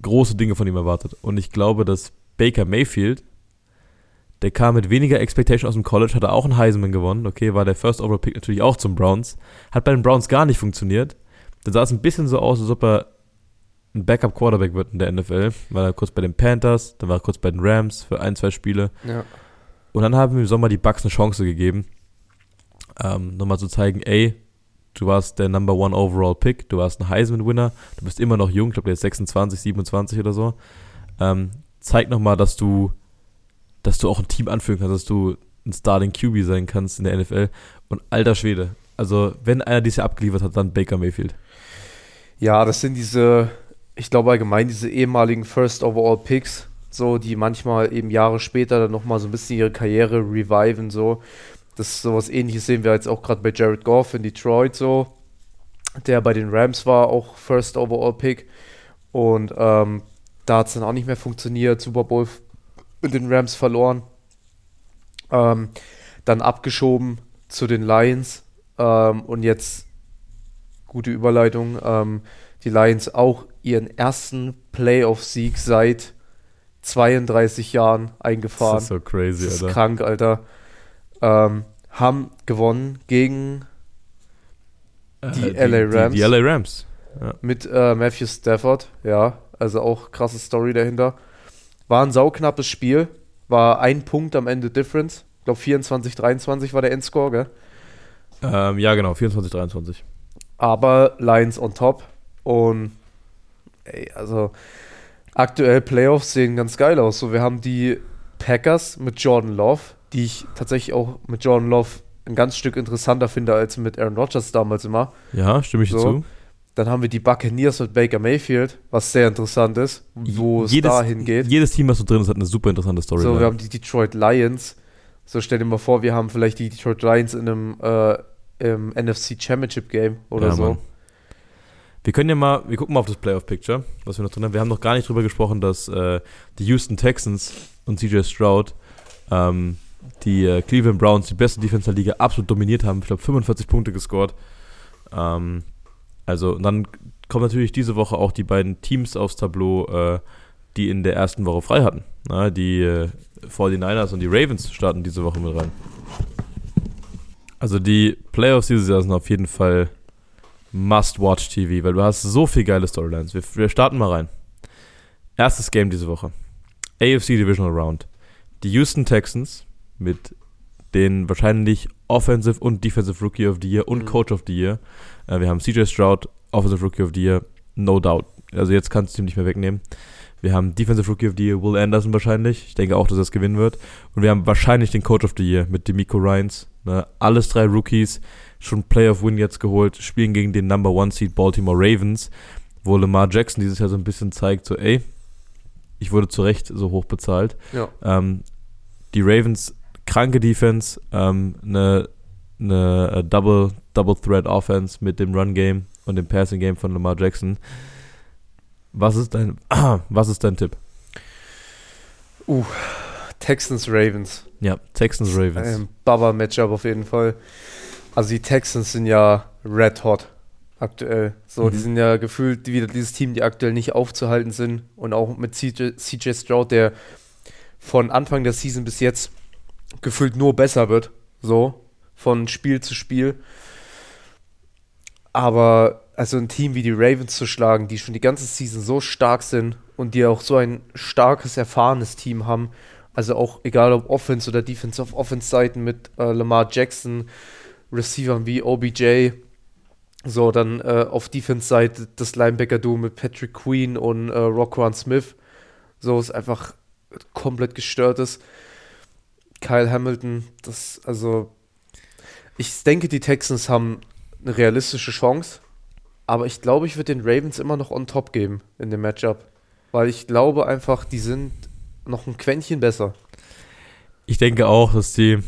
große Dinge von ihm erwartet. Und ich glaube, dass Baker Mayfield, der kam mit weniger Expectation aus dem College, hat er auch einen Heisman gewonnen. Okay, war der First Overall Pick natürlich auch zum Browns. Hat bei den Browns gar nicht funktioniert. Dann sah es ein bisschen so aus, als ob er ein Backup Quarterback wird in der NFL. War er kurz bei den Panthers, dann war er kurz bei den Rams für ein, zwei Spiele. Ja. Und dann haben im Sommer die Bucks eine Chance gegeben, ähm, nochmal zu zeigen, ey, du warst der Number One Overall Pick, du warst ein Heisman-Winner, du bist immer noch jung, ich glaube, der ist 26, 27 oder so. Ähm, zeig nochmal, dass du, dass du auch ein Team anführen kannst, dass du ein Starting QB sein kannst in der NFL. Und alter Schwede, also wenn einer dies Jahr abgeliefert hat, dann Baker Mayfield. Ja, das sind diese, ich glaube allgemein diese ehemaligen First Overall Picks, so, die manchmal eben Jahre später dann nochmal so ein bisschen ihre Karriere reviven, so. Das ist sowas ähnliches sehen wir jetzt auch gerade bei Jared Goff in Detroit, so. Der bei den Rams war, auch First Overall Pick. Und ähm, da hat es dann auch nicht mehr funktioniert. Super Bowl mit den Rams verloren. Ähm, dann abgeschoben zu den Lions. Ähm, und jetzt, gute Überleitung, ähm, die Lions auch ihren ersten Playoff-Sieg seit 32 Jahren eingefahren. so crazy, Das ist krank, Alter. Ähm, haben gewonnen gegen die LA Rams. Die, die LA Rams. mit äh, Matthew Stafford, ja, also auch krasse Story dahinter. War ein sauknappes Spiel, war ein Punkt am Ende Difference. Ich glaube 24, 23 war der Endscore, gell? Ähm, ja, genau, 24, 23. Aber Lions on top und ey, also aktuell Playoffs sehen ganz geil aus. So, wir haben die Packers mit Jordan Love, die ich tatsächlich auch mit Jordan Love ein ganz Stück interessanter finde als mit Aaron Rodgers damals immer. Ja, stimme ich So. zu. Dann haben wir die Buccaneers mit Baker Mayfield, was sehr interessant ist, wo es dahin geht. Jedes Team, was so drin ist, hat eine super interessante Story. So, wir haben die Detroit Lions. So, stell dir mal vor, wir haben vielleicht die Detroit Lions in einem äh, im NFC Championship Game oder Ja, so. Mann. Wir können ja mal, wir gucken mal auf das Playoff-Picture, was wir noch drin haben. Wir haben noch gar nicht drüber gesprochen, dass äh, die Houston Texans und CJ Stroud ähm, die äh, Cleveland Browns, die beste Defense der Liga, absolut dominiert haben. Ich glaube, 45 Punkte gescored. Ähm, also, und dann kommen natürlich diese Woche auch die beiden Teams aufs Tableau, äh, die in der ersten Woche frei hatten. Na, die äh, 49ers und die Ravens starten diese Woche mit rein. Also die Playoffs dieses Jahr sind auf jeden Fall Must-Watch-TV, weil du hast so viel geile Storylines. Wir, wir starten mal rein. Erstes Game diese Woche. AFC Divisional Round. Die Houston Texans mit den wahrscheinlich Offensive und Defensive Rookie of the Year und Mhm. Coach of the Year. Äh, wir haben CJ Stroud, Offensive Rookie of the Year, no doubt. Also jetzt kannst du ihn nicht mehr wegnehmen. Wir haben Defensive Rookie of the Year, Will Anderson wahrscheinlich. Ich denke auch, dass er es gewinnen wird. Und wir haben wahrscheinlich den Coach of the Year mit Demico Ryans. Ne? Alles drei Rookies, schon Playoff-Win jetzt geholt, spielen gegen den Number One Seed Baltimore Ravens, wo Lamar Jackson dieses Jahr so ein bisschen zeigt, so ey, ich wurde zu Recht so hoch bezahlt. Ja. Ähm, die Ravens, kranke Defense, ähm, eine eine äh, Double, Double Threat Offense mit dem Run Game und dem Passing Game von Lamar Jackson. Was ist dein, was ist dein Tipp? Texans Ravens. Ja, Texans Ravens. Ein Baba-Matchup auf jeden Fall. Also die Texans sind ja red hot aktuell. So, Mhm. die sind ja gefühlt wieder dieses Team, die aktuell nicht aufzuhalten sind. Und auch mit CJ, CJ Stroud, der von Anfang der Season bis jetzt gefühlt nur besser wird. So, von Spiel zu Spiel. Aber also ein Team wie die Ravens zu schlagen, die schon die ganze Season so stark sind und die auch so ein starkes, erfahrenes Team haben, also auch egal ob Offense oder Defense auf Offense-Seiten mit äh, Lamar Jackson, Receivern wie OBJ, so dann äh, auf Defense-Seite das Linebacker-Duo mit Patrick Queen und äh, Roquan Smith, so ist einfach komplett gestörtes. Kyle Hamilton, das, also ich denke, die Texans haben eine realistische Chance, aber ich glaube, ich würde den Ravens immer noch on top geben in dem Matchup, weil ich glaube einfach, die sind noch ein Quäntchen besser. Ich denke auch, dass die,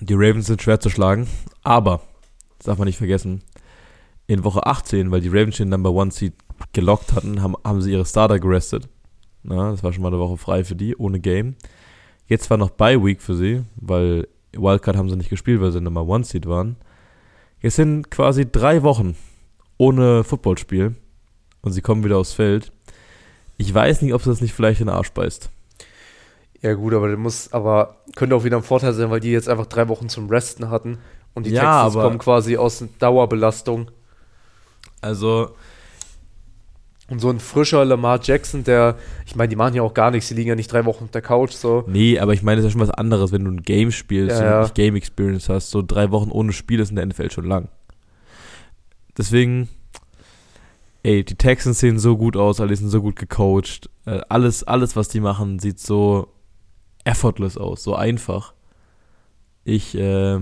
die Ravens sind schwer zu schlagen, aber, das darf man nicht vergessen, in Woche 18, weil die Ravens den Number One Seed gelockt hatten, haben, haben sie ihre Starter gerestet. Na, das war schon mal eine Woche frei für die, ohne Game. Jetzt war noch Bye Week für sie, weil Wildcard haben sie nicht gespielt, weil sie Number One Seed waren. Jetzt sind quasi drei Wochen ohne Footballspiel und sie kommen wieder aufs Feld. Ich weiß nicht, ob sie das nicht vielleicht in den Arsch beißt. Ja gut, aber muss, aber könnte auch wieder ein Vorteil sein, weil die jetzt einfach drei Wochen zum Resten hatten und die Ja, Texans kommen quasi aus Dauerbelastung. Also, Und so ein frischer Lamar Jackson, der, ich meine, die machen ja auch gar nichts, die liegen ja nicht drei Wochen auf der Couch, so. nee, aber ich meine, das ist ja schon was anderes, wenn du ein Game spielst Ja, und ja. nicht Game Experience hast. So drei Wochen ohne Spiel ist in der NFL schon lang. Deswegen, ey, die Texans sehen so gut aus, alle sind so gut gecoacht. Äh, alles, alles, was die machen, sieht so effortless aus, so einfach. Ich, äh,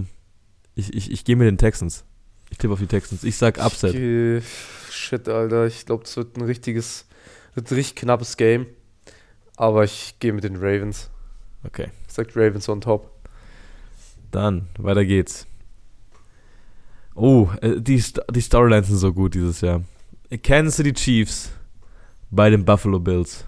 ich, ich, ich gehe mit den Texans. Ich tippe auf die Texans. Ich sag Upset. Äh, Shit, Alter, ich glaube, es wird ein richtiges, wird ein richtig knappes Game. Aber ich gehe mit den Ravens. Okay. Ich sag Ravens on top. Dann, weiter geht's. Oh, äh, die, die Storylines sind so gut dieses Jahr. Kansas City Chiefs bei den Buffalo Bills.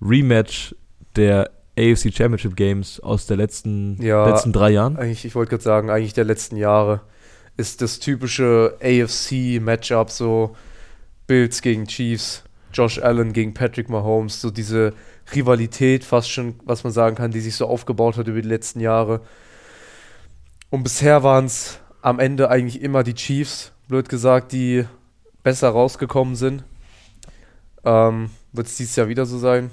Rematch der AFC Championship Games aus der letzten, Ja. letzten drei Jahren. Eigentlich, ich wollte gerade sagen, eigentlich der letzten Jahre ist das typische AFC-Matchup, so Bills gegen Chiefs, Josh Allen gegen Patrick Mahomes, so diese Rivalität fast schon, was man sagen kann, die sich so aufgebaut hat über die letzten Jahre. Und bisher waren es am Ende eigentlich immer die Chiefs, blöd gesagt, die besser rausgekommen sind. Ähm, Wird es dieses Jahr wieder so sein?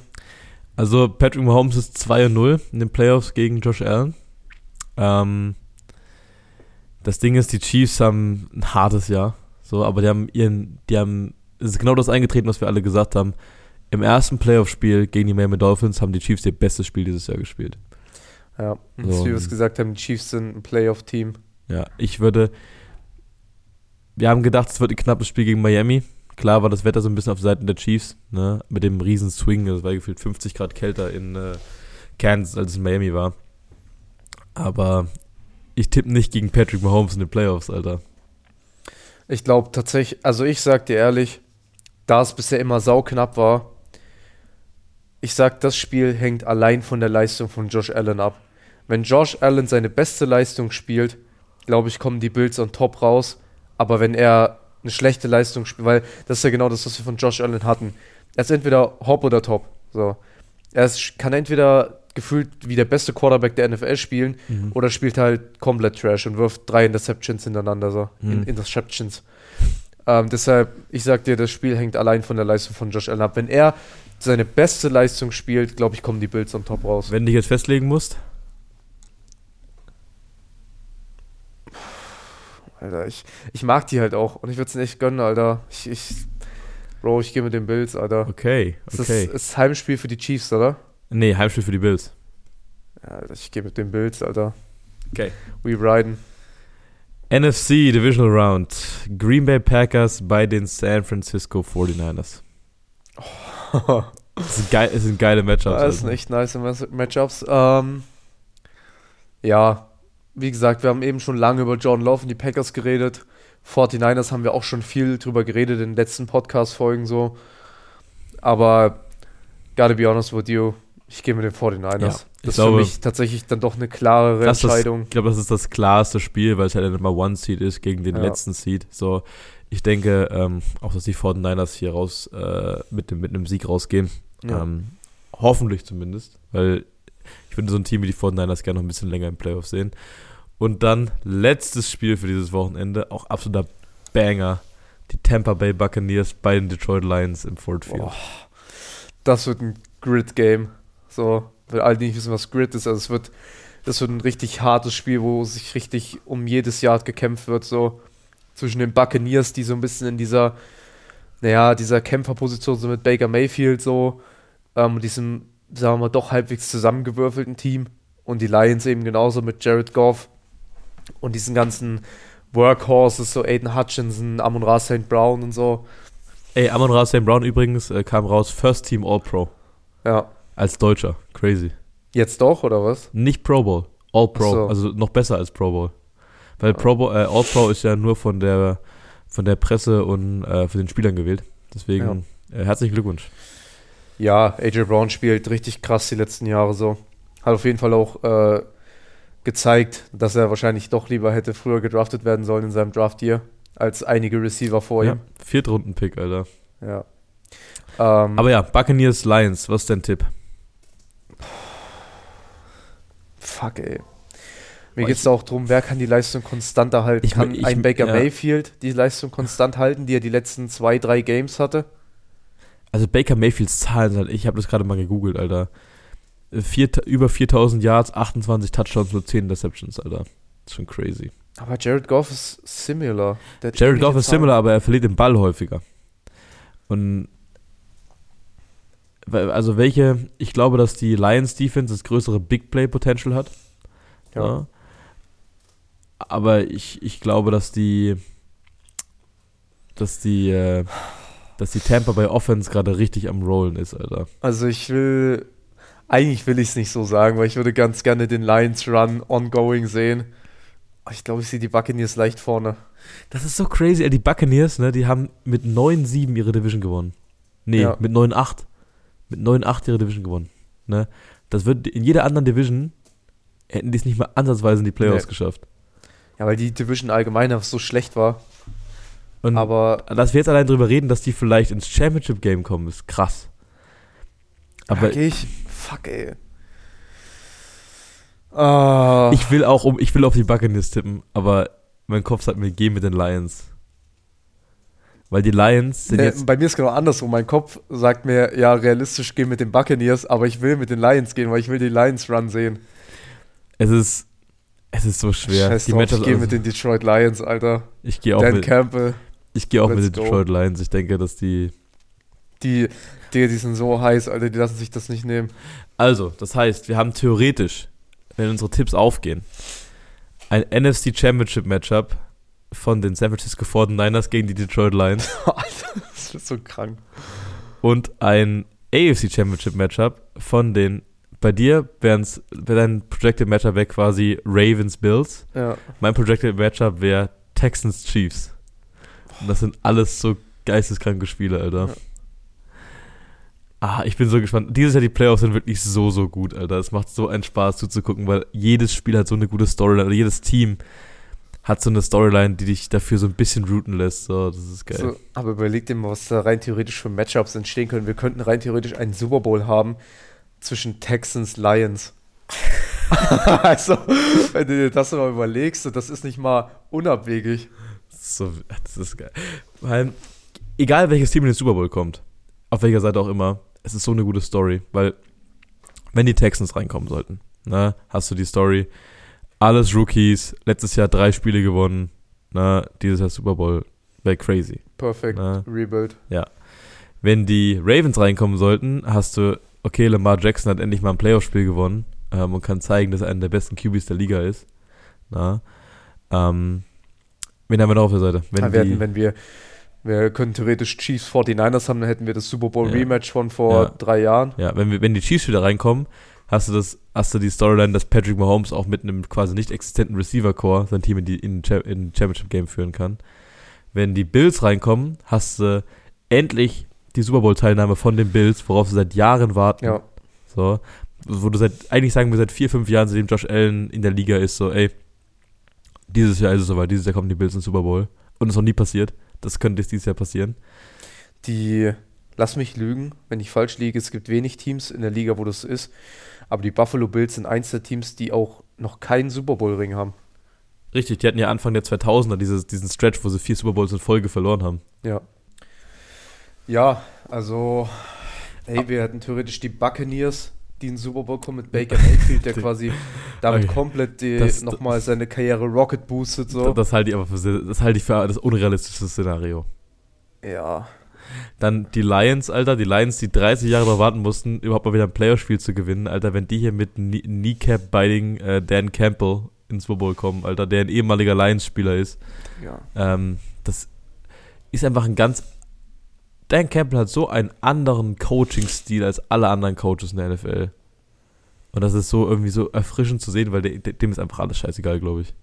Also Patrick Mahomes ist 2-0 in den Playoffs gegen Josh Allen. Ähm, das Ding ist, die Chiefs haben ein hartes Jahr, so, aber die haben ihren, die haben es ist genau das eingetreten, was wir alle gesagt haben. Im ersten Playoff-Spiel gegen die Miami Dolphins haben die Chiefs ihr bestes Spiel dieses Jahr gespielt. Ja, So. wie wir es gesagt haben, die Chiefs sind ein Playoff-Team. Ja, ich würde. Wir haben gedacht, es wird ein knappes Spiel gegen Miami. Klar war das Wetter so ein bisschen auf Seiten der Chiefs, ne? Mit dem riesen Swing. Es war gefühlt 50 Grad kälter in äh, Kansas, als es in Miami war. Aber ich tippe nicht gegen Patrick Mahomes in den Playoffs, Alter. Ich glaube tatsächlich, also ich sag dir ehrlich, da es bisher immer sauknapp war, ich sag, das Spiel hängt allein von der Leistung von Josh Allen ab. Wenn Josh Allen seine beste Leistung spielt, glaube ich, kommen die Bills on top raus. Aber wenn er eine schlechte Leistung spielt, weil das ist ja genau das, was wir von Josh Allen hatten. Er ist entweder Hop oder Top. So. Er ist, kann entweder gefühlt wie der beste Quarterback der NFL spielen oder spielt halt komplett Trash und wirft drei Interceptions hintereinander, so. In, Mhm. Interceptions. Ähm, deshalb, ich sag dir, das Spiel hängt allein von der Leistung von Josh Allen ab. Wenn er seine beste Leistung spielt, glaube ich, kommen die Bills am Top raus. Wenn du dich jetzt festlegen musst, Alter, ich, ich mag die halt auch und ich würde es echt gönnen, Alter. Ich, ich, Bro, ich gehe mit den Bills, Alter. okay, okay. ist, ist Heimspiel für die Chiefs, oder? Nee, Heimspiel für die Bills. Ja, ich gehe mit den Bills, Alter. Okay. We riden. NFC Divisional Round. Green Bay Packers bei den San Francisco 49ers. Das sind, geil, das sind geile Matchups. Das sind Alter. echt nice Matchups. Ähm, ja, wie gesagt, wir haben eben schon lange über John Love und die Packers geredet. 49ers haben wir auch schon viel drüber geredet in den letzten Podcast-Folgen so. Aber gotta be honest with you, ich gehe mit den 49ers. Ja, das ist glaube- für mich tatsächlich dann doch eine klarere Das ist das- Entscheidung. Ich glaube, das ist das klarste Spiel, weil es halt der Number One Seed ist gegen den Ja. letzten Seed. So, ich denke ähm, auch, dass die 49ers hier raus äh, mit, dem, mit einem Sieg rausgehen. Ja. Ähm, hoffentlich zumindest, weil ich würde so ein Team wie die 49ers gerne noch ein bisschen länger im Playoff sehen. Und dann letztes Spiel für dieses Wochenende, auch absoluter Banger. Die Tampa Bay Buccaneers bei den Detroit Lions im Ford Field. Boah, das wird ein Grid-Game. So, weil alle, die nicht wissen, was Grid ist, also es wird, das wird ein richtig hartes Spiel, wo sich richtig um jedes Yard gekämpft wird, so zwischen den Buccaneers, die so ein bisschen in dieser, naja, dieser Kämpferposition sind mit Baker Mayfield so, ähm, diesem, sagen wir mal, doch halbwegs zusammengewürfelten Team und die Lions eben genauso mit Jared Goff und diesen ganzen Workhorses, so Aiden Hutchinson, Amon Ra St. Brown und so. Ey, Amon Ra St. Brown übrigens äh, kam raus, First Team All-Pro. Ja. Als Deutscher. Crazy. Jetzt doch, oder was? Nicht Pro Bowl. All Pro. So. Also noch besser als Pro Bowl. Weil Pro Bowl, äh, All Pro ist ja nur von der, von der Presse und äh, von den Spielern gewählt. Deswegen äh, herzlichen Glückwunsch. Ja, AJ Brown spielt richtig krass die letzten Jahre so. Hat auf jeden Fall auch äh, gezeigt, dass er wahrscheinlich doch lieber hätte früher gedraftet werden sollen in seinem Draft-Year als einige Receiver vor Ja, ihm. Viertrunden-Pick, Alter. Ja. Ähm, Aber ja, Buccaneers Lions, was ist dein Tipp? Fuck, ey. Mir geht es auch darum, wer kann die Leistung konstanter halten? Ich- kann ich- ein Baker ja. Mayfield die Leistung konstant halten, die er die letzten zwei, drei Games hatte? Also Baker Mayfields Zahlen sind halt, ich habe das gerade mal gegoogelt, Alter. Vier, über 4000 Yards, 28 Touchdowns, nur 10 Interceptions, Alter. Das ist schon crazy. Aber Jared Goff ist similar. Der Jared Goff ist similar, aber er verliert den Ball häufiger. Und also welche, ich glaube, dass die Lions Defense das größere Big Play Potential hat. Ja. Ja. Aber ich, ich glaube, dass die dass die äh, dass die Tampa Bay Offense gerade richtig am Rollen ist, Alter. Also ich will, eigentlich will ich es nicht so sagen, weil ich würde ganz gerne den Lions Run ongoing sehen. Ich glaube, ich sehe die Buccaneers leicht vorne. Das ist so crazy, ey. Die Buccaneers, ne, die haben mit 9-7 ihre Division gewonnen. Nee, Ja. mit 9-8. Mit 9-8 ihre Division gewonnen. Ne? Das wird in jeder anderen Division hätten die es nicht mal ansatzweise in die Playoffs Nee. geschafft. Ja, weil die Division allgemein einfach so schlecht war. Und Aber dass wir jetzt allein drüber reden, dass die vielleicht ins Championship Game kommen, ist krass. Aber ich, fuck ey. Ah, ich will auch um, ich will auf die Buccaneers tippen, aber mein Kopf sagt mir, geh mit den Lions. Weil die Lions sind nee, jetzt. bei mir ist genau andersrum. Mein Kopf sagt mir, ja, realistisch gehen mit den Buccaneers, aber ich will mit den Lions gehen, weil ich will die Lions Run sehen. Es ist. Es ist so schwer. Scheiß die drauf, ich gehe also, mit den Detroit Lions, Alter. ich gehe auch Dan mit. Campbell. Ich gehe auch Let's mit den go. Detroit Lions. Ich denke, dass die. Die, die, die sind so heiß, Alter, die lassen sich das nicht nehmen. Also, das heißt, wir haben theoretisch, wenn unsere Tipps aufgehen, ein NFC Championship Matchup von den San Francisco 49ers gegen die Detroit Lions Alter, das ist so krank. und ein AFC Championship Matchup von den. Bei dir wäre dein Projected Matchup wäre quasi Ravens Bills. Ja. Mein Projected Matchup wäre Texans Chiefs. Und das sind alles so geisteskranke Spiele, Alter. Ja. Ah, ich bin so gespannt. Dieses Jahr die Playoffs sind wirklich so, so gut, Alter. Es macht so einen Spaß zuzugucken, weil jedes Spiel hat so eine gute Storyline. Oder jedes Team hat so eine Storyline, die dich dafür so ein bisschen routen lässt. So, das ist geil. So, aber überleg dir mal, was da rein theoretisch für Matchups entstehen können. Wir könnten rein theoretisch einen Super Bowl haben zwischen Texans Lions. also, wenn du dir das mal überlegst, das ist nicht mal unabwegig. So, das ist geil. Weil, egal welches Team in den Super Bowl kommt, auf welcher Seite auch immer, es ist so eine gute Story, weil wenn die Texans reinkommen sollten, ne, hast du die Story, alles Rookies, letztes Jahr drei Spiele gewonnen, ne, dieses Jahr Super Bowl, wäre crazy. Perfect Na. Rebuild. Wenn die Ravens reinkommen sollten, hast du, okay, Lamar Jackson hat endlich mal ein Playoff-Spiel gewonnen ähm, und kann zeigen, dass er einer der besten QBs der Liga ist. Na, ähm, wen haben wir noch auf der Seite? Wenn Ja, wir die, hätten, wenn wir, wir können theoretisch Chiefs 49ers haben, dann hätten wir das Super Bowl Ja. Rematch von vor Ja. drei Jahren. Ja, wenn, wir, wenn die Chiefs wieder reinkommen, hast du das, hast du die Storyline, dass Patrick Mahomes auch mit einem quasi nicht existenten Receiver-Core sein Team in die in, in Championship-Game führen kann. Wenn die Bills reinkommen, hast du endlich die Super Bowl-Teilnahme von den Bills, worauf sie seit Jahren warten. Ja. So, wo du seit, eigentlich sagen wir seit vier, fünf Jahren, seitdem Josh Allen in der Liga ist, so, ey, dieses Jahr ist es soweit, dieses Jahr kommen die Bills ins Super Bowl. Und es ist noch nie passiert. Das könnte jetzt dieses Jahr passieren. Die, lass mich lügen, wenn ich falsch liege, es gibt wenig Teams in der Liga, wo das ist. Aber die Buffalo Bills sind eins der Teams, die auch noch keinen Super Bowl-Ring haben. Richtig, die hatten ja Anfang der 2000er dieses, diesen Stretch, wo sie vier Super Bowls in Folge verloren haben. Ja. Ja, also, ey, wir hätten theoretisch die Buccaneers, die in den Super Bowl kommen mit Baker Mayfield, der quasi damit Okay. komplett die, Das- nochmal seine Karriere Rocket boostet, so. Das halte ich aber für, das halte ich für das unrealistische Szenario. Ja. Dann die Lions, Alter, die Lions, die 30 Jahre darauf warten mussten, überhaupt mal wieder ein Playoff-Spiel zu gewinnen, Alter, wenn die hier mit Knee- Kneecap-Biting äh, Dan Campbell ins Super Bowl kommen, Alter, der ein ehemaliger Lions-Spieler ist, Ja. ähm, das ist einfach ein ganz. Dan Campbell hat so einen anderen Coaching-Stil als alle anderen Coaches in der NFL. Und das ist so irgendwie so erfrischend zu sehen, weil der, dem ist einfach alles scheißegal, glaube ich.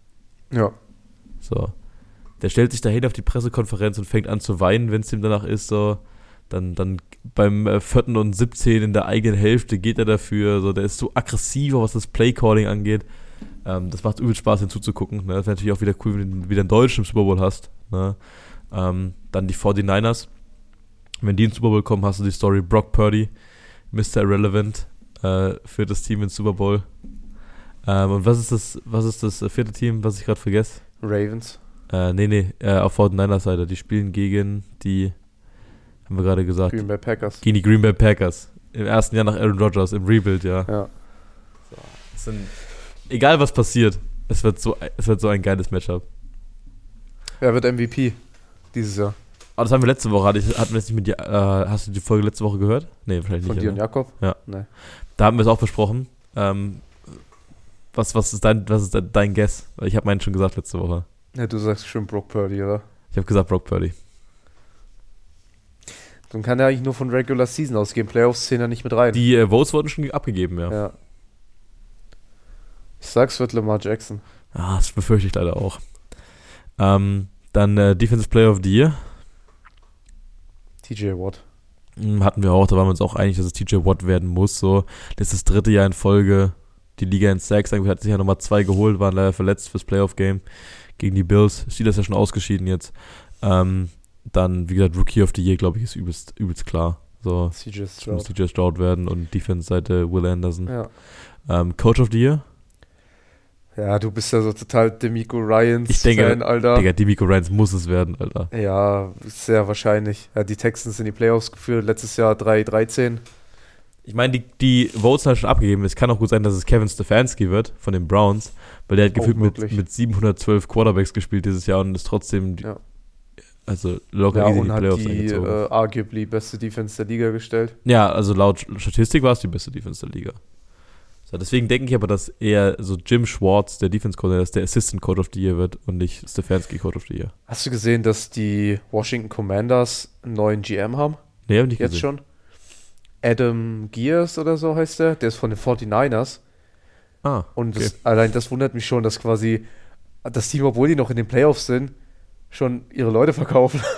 Ja. So. Der stellt sich dahin auf die Pressekonferenz und fängt an zu weinen, wenn es ihm danach ist. So. Dann, dann beim äh, vierten und 17 in der eigenen Hälfte geht er dafür. So. Der ist so aggressiv, was das Playcalling angeht. Ähm, das macht übel Spaß, hinzuzugucken. Ne? Das wäre natürlich auch wieder cool, wenn du wieder einen Deutschen im Super Bowl hast. Ne? Ähm, dann die 49ers. Wenn die ins Super Bowl kommen, hast du die Story Brock Purdy, Mr. Irrelevant, äh, für das Team ins Super Bowl. Ähm, und was ist das, was ist das äh, vierte Team, was ich gerade vergesse? Ravens. Äh, nee, nee, äh, auf 49ers Seite. Die spielen gegen die, haben wir gerade gesagt, Green Bay Packers. gegen die Green Bay Packers. Im ersten Jahr nach Aaron Rodgers, im Rebuild, ja. Ja. Es sind, egal was passiert, es wird, so, es wird so ein geiles Matchup. Wer wird MVP dieses Jahr? Aber das haben wir letzte Woche, hatte ich, hatten wir nicht mit dir, äh, hast du die Folge letzte Woche gehört? Nee, wahrscheinlich Von nicht. dir und oder? Jakob? Ja. Nee. Da haben wir es auch besprochen. Ähm, was, was, ist dein, was ist dein- Guess? Ich habe meinen schon gesagt letzte Woche. Ja, du sagst schon Brock Purdy, oder? Ich habe gesagt Brock Purdy. Dann kann er eigentlich nur von Regular Season ausgehen. Playoffs zählen ja nicht mit rein. Die äh, Votes wurden schon abgegeben, ja. ja. Ich sag's wird Lamar Jackson. Ah, das befürchte ich leider auch. Ähm, dann äh, Defensive Player of the Year. TJ Watt. Hm, Hatten wir auch, da waren wir uns auch einig, dass es TJ Watt werden muss. So, das ist das dritte Jahr in Folge. Die Liga in Sacks, irgendwie hat sich ja nochmal zwei geholt, waren leider verletzt fürs Playoff-Game gegen die Bills. Steelers ja schon ausgeschieden jetzt. Ähm, dann, wie gesagt, Rookie of the Year, glaube ich, ist übelst, übelst klar. So, CJ es muss Stroud. DJ Stroud werden und Defense-Seite Will Anderson. Ja. Ähm, Coach of the Year? ja, du bist ja so total Demico Ryans Ich denke, Fan, Alter. Digga, Demico Ryans muss es werden, Alter. Ja, sehr wahrscheinlich. Ja, die Texans in die Playoffs geführt, letztes Jahr 3-13. Ich meine, die, die Votes halt schon abgegeben. Es kann auch gut sein, dass es Kevin Stefanski wird von den Browns, weil der hat gefühlt mit, mit 712 Quarterbacks gespielt dieses Jahr und ist trotzdem die, Ja. Also locker Ja, easy und hat die eingezogen. äh, arguably beste Defense der Liga gestellt. Ja, also laut Statistik war es die beste Defense der Liga. So, deswegen denke ich aber, dass eher so Jim Schwartz, der Defense Coordinator, dass der Assistant Coach of the Year wird und nicht Stefanski Coach of the Year. Hast du gesehen, dass die Washington Commanders einen neuen GM haben? Nee, hab ich nicht Jetzt gesehen. schon? Adam Gears oder so heißt der. Der ist von den 49ers. Ah, Und okay. das, allein das wundert mich schon, dass quasi das Team, obwohl die noch in den Playoffs sind, schon ihre Leute verkaufen.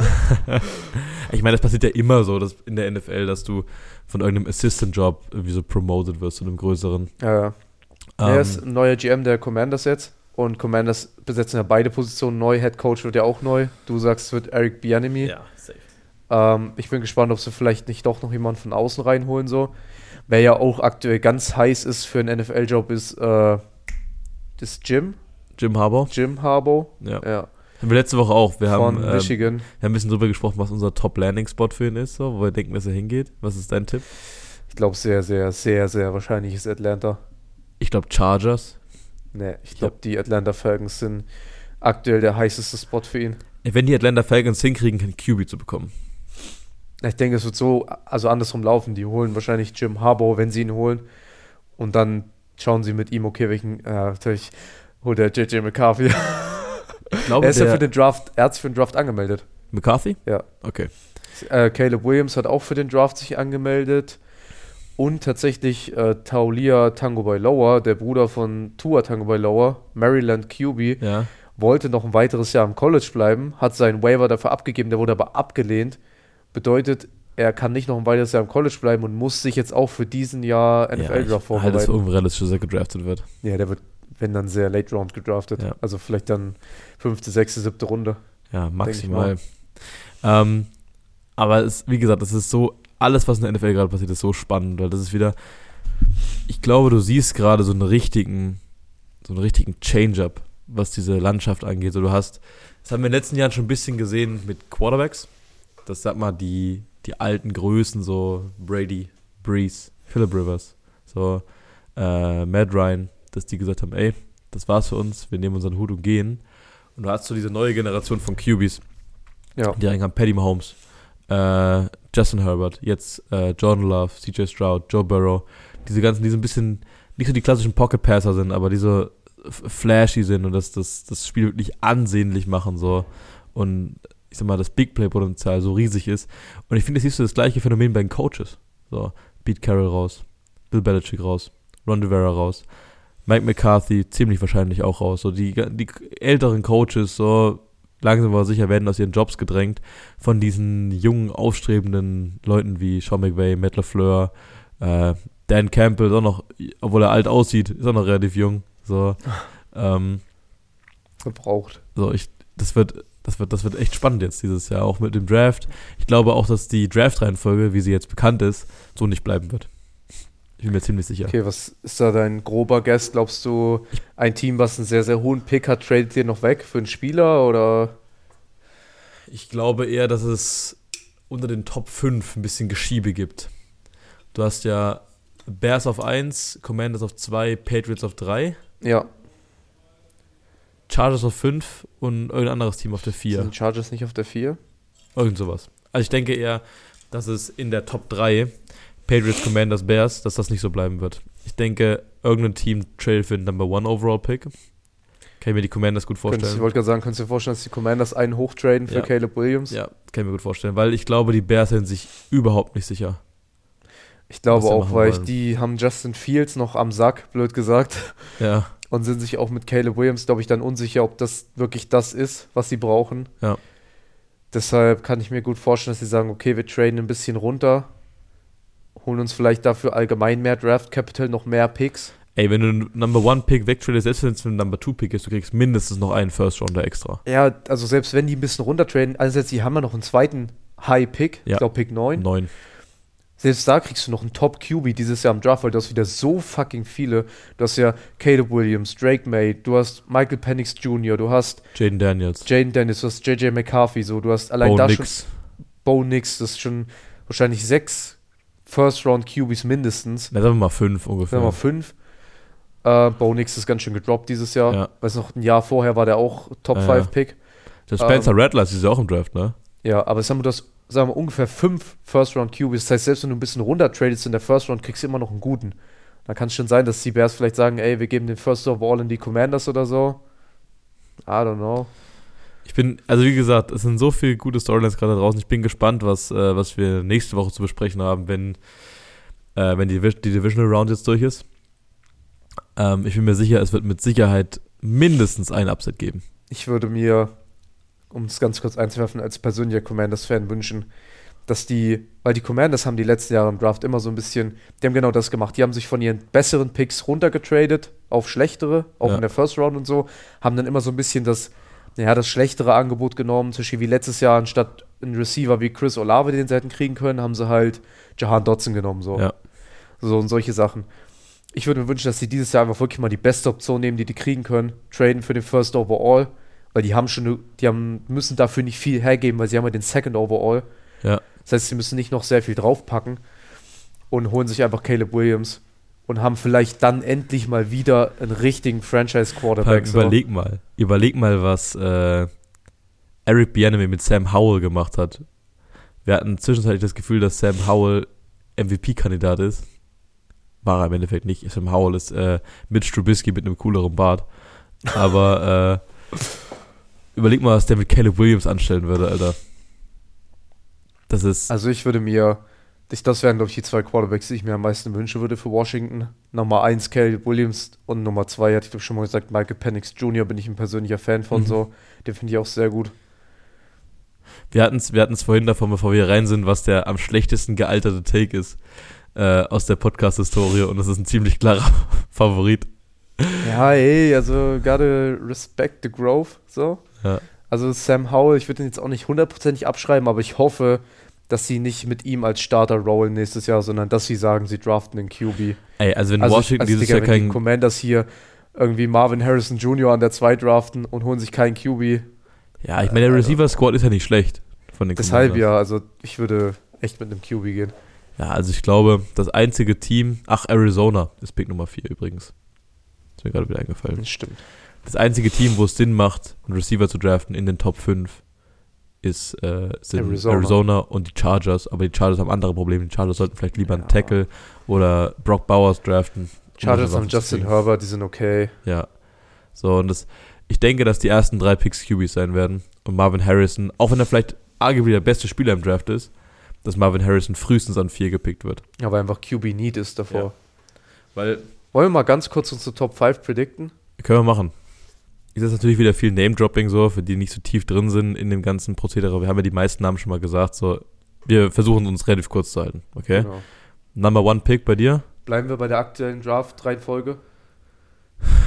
Ich meine, das passiert ja immer so dass in der NFL, dass du von irgendeinem Assistant-Job irgendwie so promoted wirst zu einem größeren. Ja, Ähm, er ist ein neuer GM der Commanders jetzt. Und Commanders besetzen ja beide Positionen neu. Head Coach wird ja auch neu. Du sagst, es wird Eric Bianemi. ja. Ähm, ich bin gespannt, ob sie vielleicht nicht doch noch jemanden von außen reinholen. So. Wer ja auch aktuell ganz heiß ist für einen NFL-Job, ist äh, das Jim. Jim Harbour. Jim Harbaugh. Ja. Ja, Haben wir letzte Woche auch. Wir haben, von ähm, Michigan. wir haben ein bisschen drüber gesprochen, was unser Top-Landing-Spot für ihn ist, so, wo wir denken, dass er hingeht. Was ist dein Tipp? Ich glaube, sehr, sehr, sehr, sehr wahrscheinlich ist Atlanta. Ich glaube Chargers. Nee, ich glaube, die Atlanta Falcons sind aktuell der heißeste Spot für ihn. Wenn die Atlanta Falcons hinkriegen, kein QB zu bekommen. Ich denke, es wird so, also andersrum laufen. Die holen wahrscheinlich Jim Harbaugh, wenn sie ihn holen. Und dann schauen sie mit ihm, okay, welchen, äh, natürlich holt er JJ McCarthy. Ich glaube, er ist ja für den Draft, er hat sich für den Draft angemeldet. McCarthy? Ja. Okay. Äh, Caleb Williams hat auch für den Draft sich angemeldet. Und tatsächlich äh, Taulia Tango Bailoa, der Bruder von Tua Tango Bailoa, Maryland QB, Ja. wollte noch ein weiteres Jahr im College bleiben, hat seinen Waiver dafür abgegeben, der wurde aber abgelehnt. Bedeutet, er kann nicht noch ein weiteres Jahr im College bleiben und muss sich jetzt auch für diesen Jahr ja, NFL-Draft es vorbereiten. für unrealistisch, dass er gedraftet wird. Ja, der wird, wenn dann sehr late round gedraftet. Ja. Also vielleicht dann fünfte, sechste, siebte Runde. Ja, maximal. Ähm, aber es, wie gesagt, es ist so, alles, was in der NFL gerade passiert, ist so spannend, weil das ist wieder, ich glaube, du siehst gerade so einen richtigen, so einen richtigen Change-up, was diese Landschaft angeht. So, du hast, das haben wir in den letzten Jahren schon ein bisschen gesehen mit Quarterbacks. Das sag mal, die, die alten Größen, so Brady, Breeze, Philip Rivers, so äh, Matt Ryan, dass die gesagt haben, ey, das war's für uns, wir nehmen unseren Hut und gehen. Und du hast so diese neue Generation von QBs, Ja. die reinkamen, Paddy Mahomes, äh, Justin Herbert, jetzt äh, Jordan Love, CJ Stroud, Joe Burrow, diese ganzen, die so ein bisschen nicht so die klassischen Pocket Passer sind, aber die so f- flashy sind und das, das, das Spiel wirklich ansehnlich machen so und ich sag mal, das Big Play Potenzial so riesig ist und ich finde, das siehst du das gleiche Phänomen bei den Coaches. So, Pete Carroll raus, Bill Belichick raus, Ron Rivera raus, Mike McCarthy ziemlich wahrscheinlich auch raus. So die, die älteren Coaches, so langsam aber sicher werden aus ihren Jobs gedrängt von diesen jungen, aufstrebenden Leuten wie Sean McVay, Matt LaFleur, äh, Dan Campbell, ist auch noch, obwohl er alt aussieht, ist auch noch relativ jung. So, ähm, Gebraucht. so ich, das wird, das wird, das wird echt spannend jetzt dieses Jahr, auch mit dem Draft. Ich glaube auch, dass die Draft-Reihenfolge, wie sie jetzt bekannt ist, so nicht bleiben wird. Ich bin mir ziemlich sicher. Okay, was ist da dein grober Guess? Glaubst du, ein Team, was einen sehr, sehr hohen Pick hat, tradet dir noch weg für einen Spieler oder? Ich glaube eher, dass es unter den Top 5 ein bisschen Geschiebe gibt. Du hast ja Bears auf 1, Commanders auf 2, Patriots auf 3, Ja, Chargers auf 5 und irgendein anderes Team auf der 4. sind Chargers nicht auf der 4? Irgend sowas. Also ich denke eher, dass es in der Top 3 Patriots, Commanders, Bears, dass das nicht so bleiben wird. Ich denke, irgendein Team trail für den Number 1 Overall Pick. Kann ich mir die Commanders gut Könntest, ich vorstellen. wollte gerade sagen, könntest du dir vorstellen, dass die Commanders einen hochtraden für Ja. Caleb Williams? Ja, kann ich mir gut vorstellen, weil ich glaube, die Bears sind sich überhaupt nicht sicher. Ich glaube auch, weil ich, die haben Justin Fields noch am Sack, blöd gesagt, Ja, und sind sich auch mit Caleb Williams, glaube ich, dann unsicher, ob das wirklich das ist, was sie brauchen. Ja. Deshalb kann ich mir gut vorstellen, dass sie sagen, okay, wir traden ein bisschen runter, holen uns vielleicht dafür allgemein mehr Draft Capital, noch mehr Picks. Ey, wenn du einen Number One Pick wegtradest, selbst wenn es ein Number Two Pick ist, du kriegst mindestens noch einen First Rounder extra. Ja, also selbst wenn die ein bisschen runtertraden, einerseits, die haben ja noch einen zweiten High Pick, Ja. ich glaube Pick 9. Neun. Selbst da kriegst du noch einen Top QB dieses Jahr im Draft, weil du hast wieder so fucking viele. Du hast ja Caleb Williams, Drake May, du hast Michael Penix Jr., du hast Jaden Daniels. Jaden Dennis, du hast JJ McCarthy, so, du hast allein Bo da Nix. schon Bo Nix, das ist schon wahrscheinlich sechs First Round QBs mindestens. Na, sagen wir mal fünf Sagen ungefähr. wir mal fünf. Äh, Bo Nix ist ganz schön gedroppt dieses Jahr. Ja. Weiß noch, ein Jahr vorher war der auch Top Ja, 5 ja. Der Spencer Ähm, Rattler ist ja auch im Draft, ne? Ja, aber sagen wir, du hast, sagen wir ungefähr fünf First-Round-QBs. Das heißt, selbst wenn du ein bisschen runter tradest in der First-Round, kriegst du immer noch einen guten. Da kann es schon sein, dass die Bears vielleicht sagen, ey, wir geben den First Overall in die Commanders oder so. I don't know. Ich bin, also wie gesagt, es sind so viele gute Storylines gerade draußen. Ich bin gespannt, was, äh, was wir nächste Woche zu besprechen haben, wenn, äh, wenn die, die Divisional Round jetzt durch ist. Ähm, ich bin mir sicher, es wird mit Sicherheit mindestens ein Upset geben. Ich würde mir, um es ganz kurz einzuwerfen, als persönlicher Commanders-Fan wünschen, dass die, weil die Commanders haben die letzten Jahre im Draft immer so ein bisschen, die haben genau das gemacht. Die haben sich von ihren besseren Picks runtergetradet auf schlechtere, auch Ja. in der First Round und so, haben dann immer so ein bisschen das, ja, das schlechtere Angebot genommen. Zum Beispiel wie letztes Jahr, anstatt einen Receiver wie Chris Olave, den sie hätten kriegen können, haben sie halt Jahan Dotson genommen. So. Ja. So und solche Sachen. Ich würde mir wünschen, dass sie dieses Jahr einfach wirklich mal die beste Option nehmen, die die kriegen können. Traden für den First Overall, weil die haben schon, die haben, müssen dafür nicht viel hergeben, weil sie haben ja den Second Overall. Ja. Das heißt, sie müssen nicht noch sehr viel draufpacken und holen sich einfach Caleb Williams und haben vielleicht dann endlich mal wieder einen richtigen Franchise-Quarterback. so. Überleg mal. Überleg mal, was äh, Eric Bieniemy mit Sam Howell gemacht hat. Wir hatten zwischenzeitlich das Gefühl, dass Sam Howell MVP-Kandidat ist. War er im Endeffekt nicht. Sam Howell ist äh, Mitch Trubisky mit einem cooleren Bart. Aber äh, überleg mal, was der mit Caleb Williams anstellen würde, Alter. Das ist. Also ich würde mir, das wären, glaube ich, die zwei Quarterbacks, die ich mir am meisten wünschen würde für Washington. Nummer eins Caleb Williams und Nummer zwei, hatte ich glaube schon mal gesagt, Michael Penix Jr. bin ich ein persönlicher Fan von Mhm. so. Den finde ich auch sehr gut. Wir hatten es wir hatten's vorhin davon, bevor wir rein sind, was der am schlechtesten gealterte Take ist äh, aus der Podcast-Historie und das ist ein ziemlich klarer Favorit. Ja, ey, also gotta respect the growth, so. Ja. Also Sam Howell, ich würde ihn jetzt auch nicht hundertprozentig abschreiben, aber ich hoffe, dass sie nicht mit ihm als Starter rollen nächstes Jahr, sondern dass sie sagen, sie draften den QB. Ey, also wenn also, Washington also, dieses Digga, Jahr wenn die kein. Commanders hier irgendwie Marvin Harrison Jr. an der 2 draften und holen sich keinen QB. Ja, ich meine, der Alter. Receiver-Squad ist ja nicht schlecht. Von den Deshalb Commanders. ja, also ich würde echt mit einem QB gehen. Ja, also ich glaube, das einzige Team. Ach, Arizona ist Pick Nummer 4 übrigens. Ist mir gerade wieder eingefallen. Das stimmt. Das einzige Team, wo es Sinn macht, einen Receiver zu draften in den Top 5, ist, äh, sind Arizona. Arizona. und die Chargers. Aber die Chargers haben andere Probleme. Die Chargers sollten vielleicht lieber einen Ja. Tackle oder Brock Bowers draften. Chargers haben Justin. Herbert, die sind okay. Ja. So, und das, ich denke, dass die ersten drei Picks QBs sein werden. Und Marvin Harrison, auch wenn er vielleicht arguably der beste Spieler im Draft ist, dass Marvin Harrison frühestens an 4 gepickt wird. Aber einfach QB Need ist davor. Ja. Weil, Wollen wir mal ganz kurz unsere Top 5 predikten? können wir machen. Ist jetzt natürlich wieder viel Name-Dropping so, für die nicht so tief drin sind in dem ganzen Prozedere. Wir haben ja die meisten Namen schon mal gesagt, so. Wir versuchen uns relativ kurz zu halten, okay? Genau. Number one Pick bei dir? Bleiben wir bei der aktuellen Draft-Reihenfolge,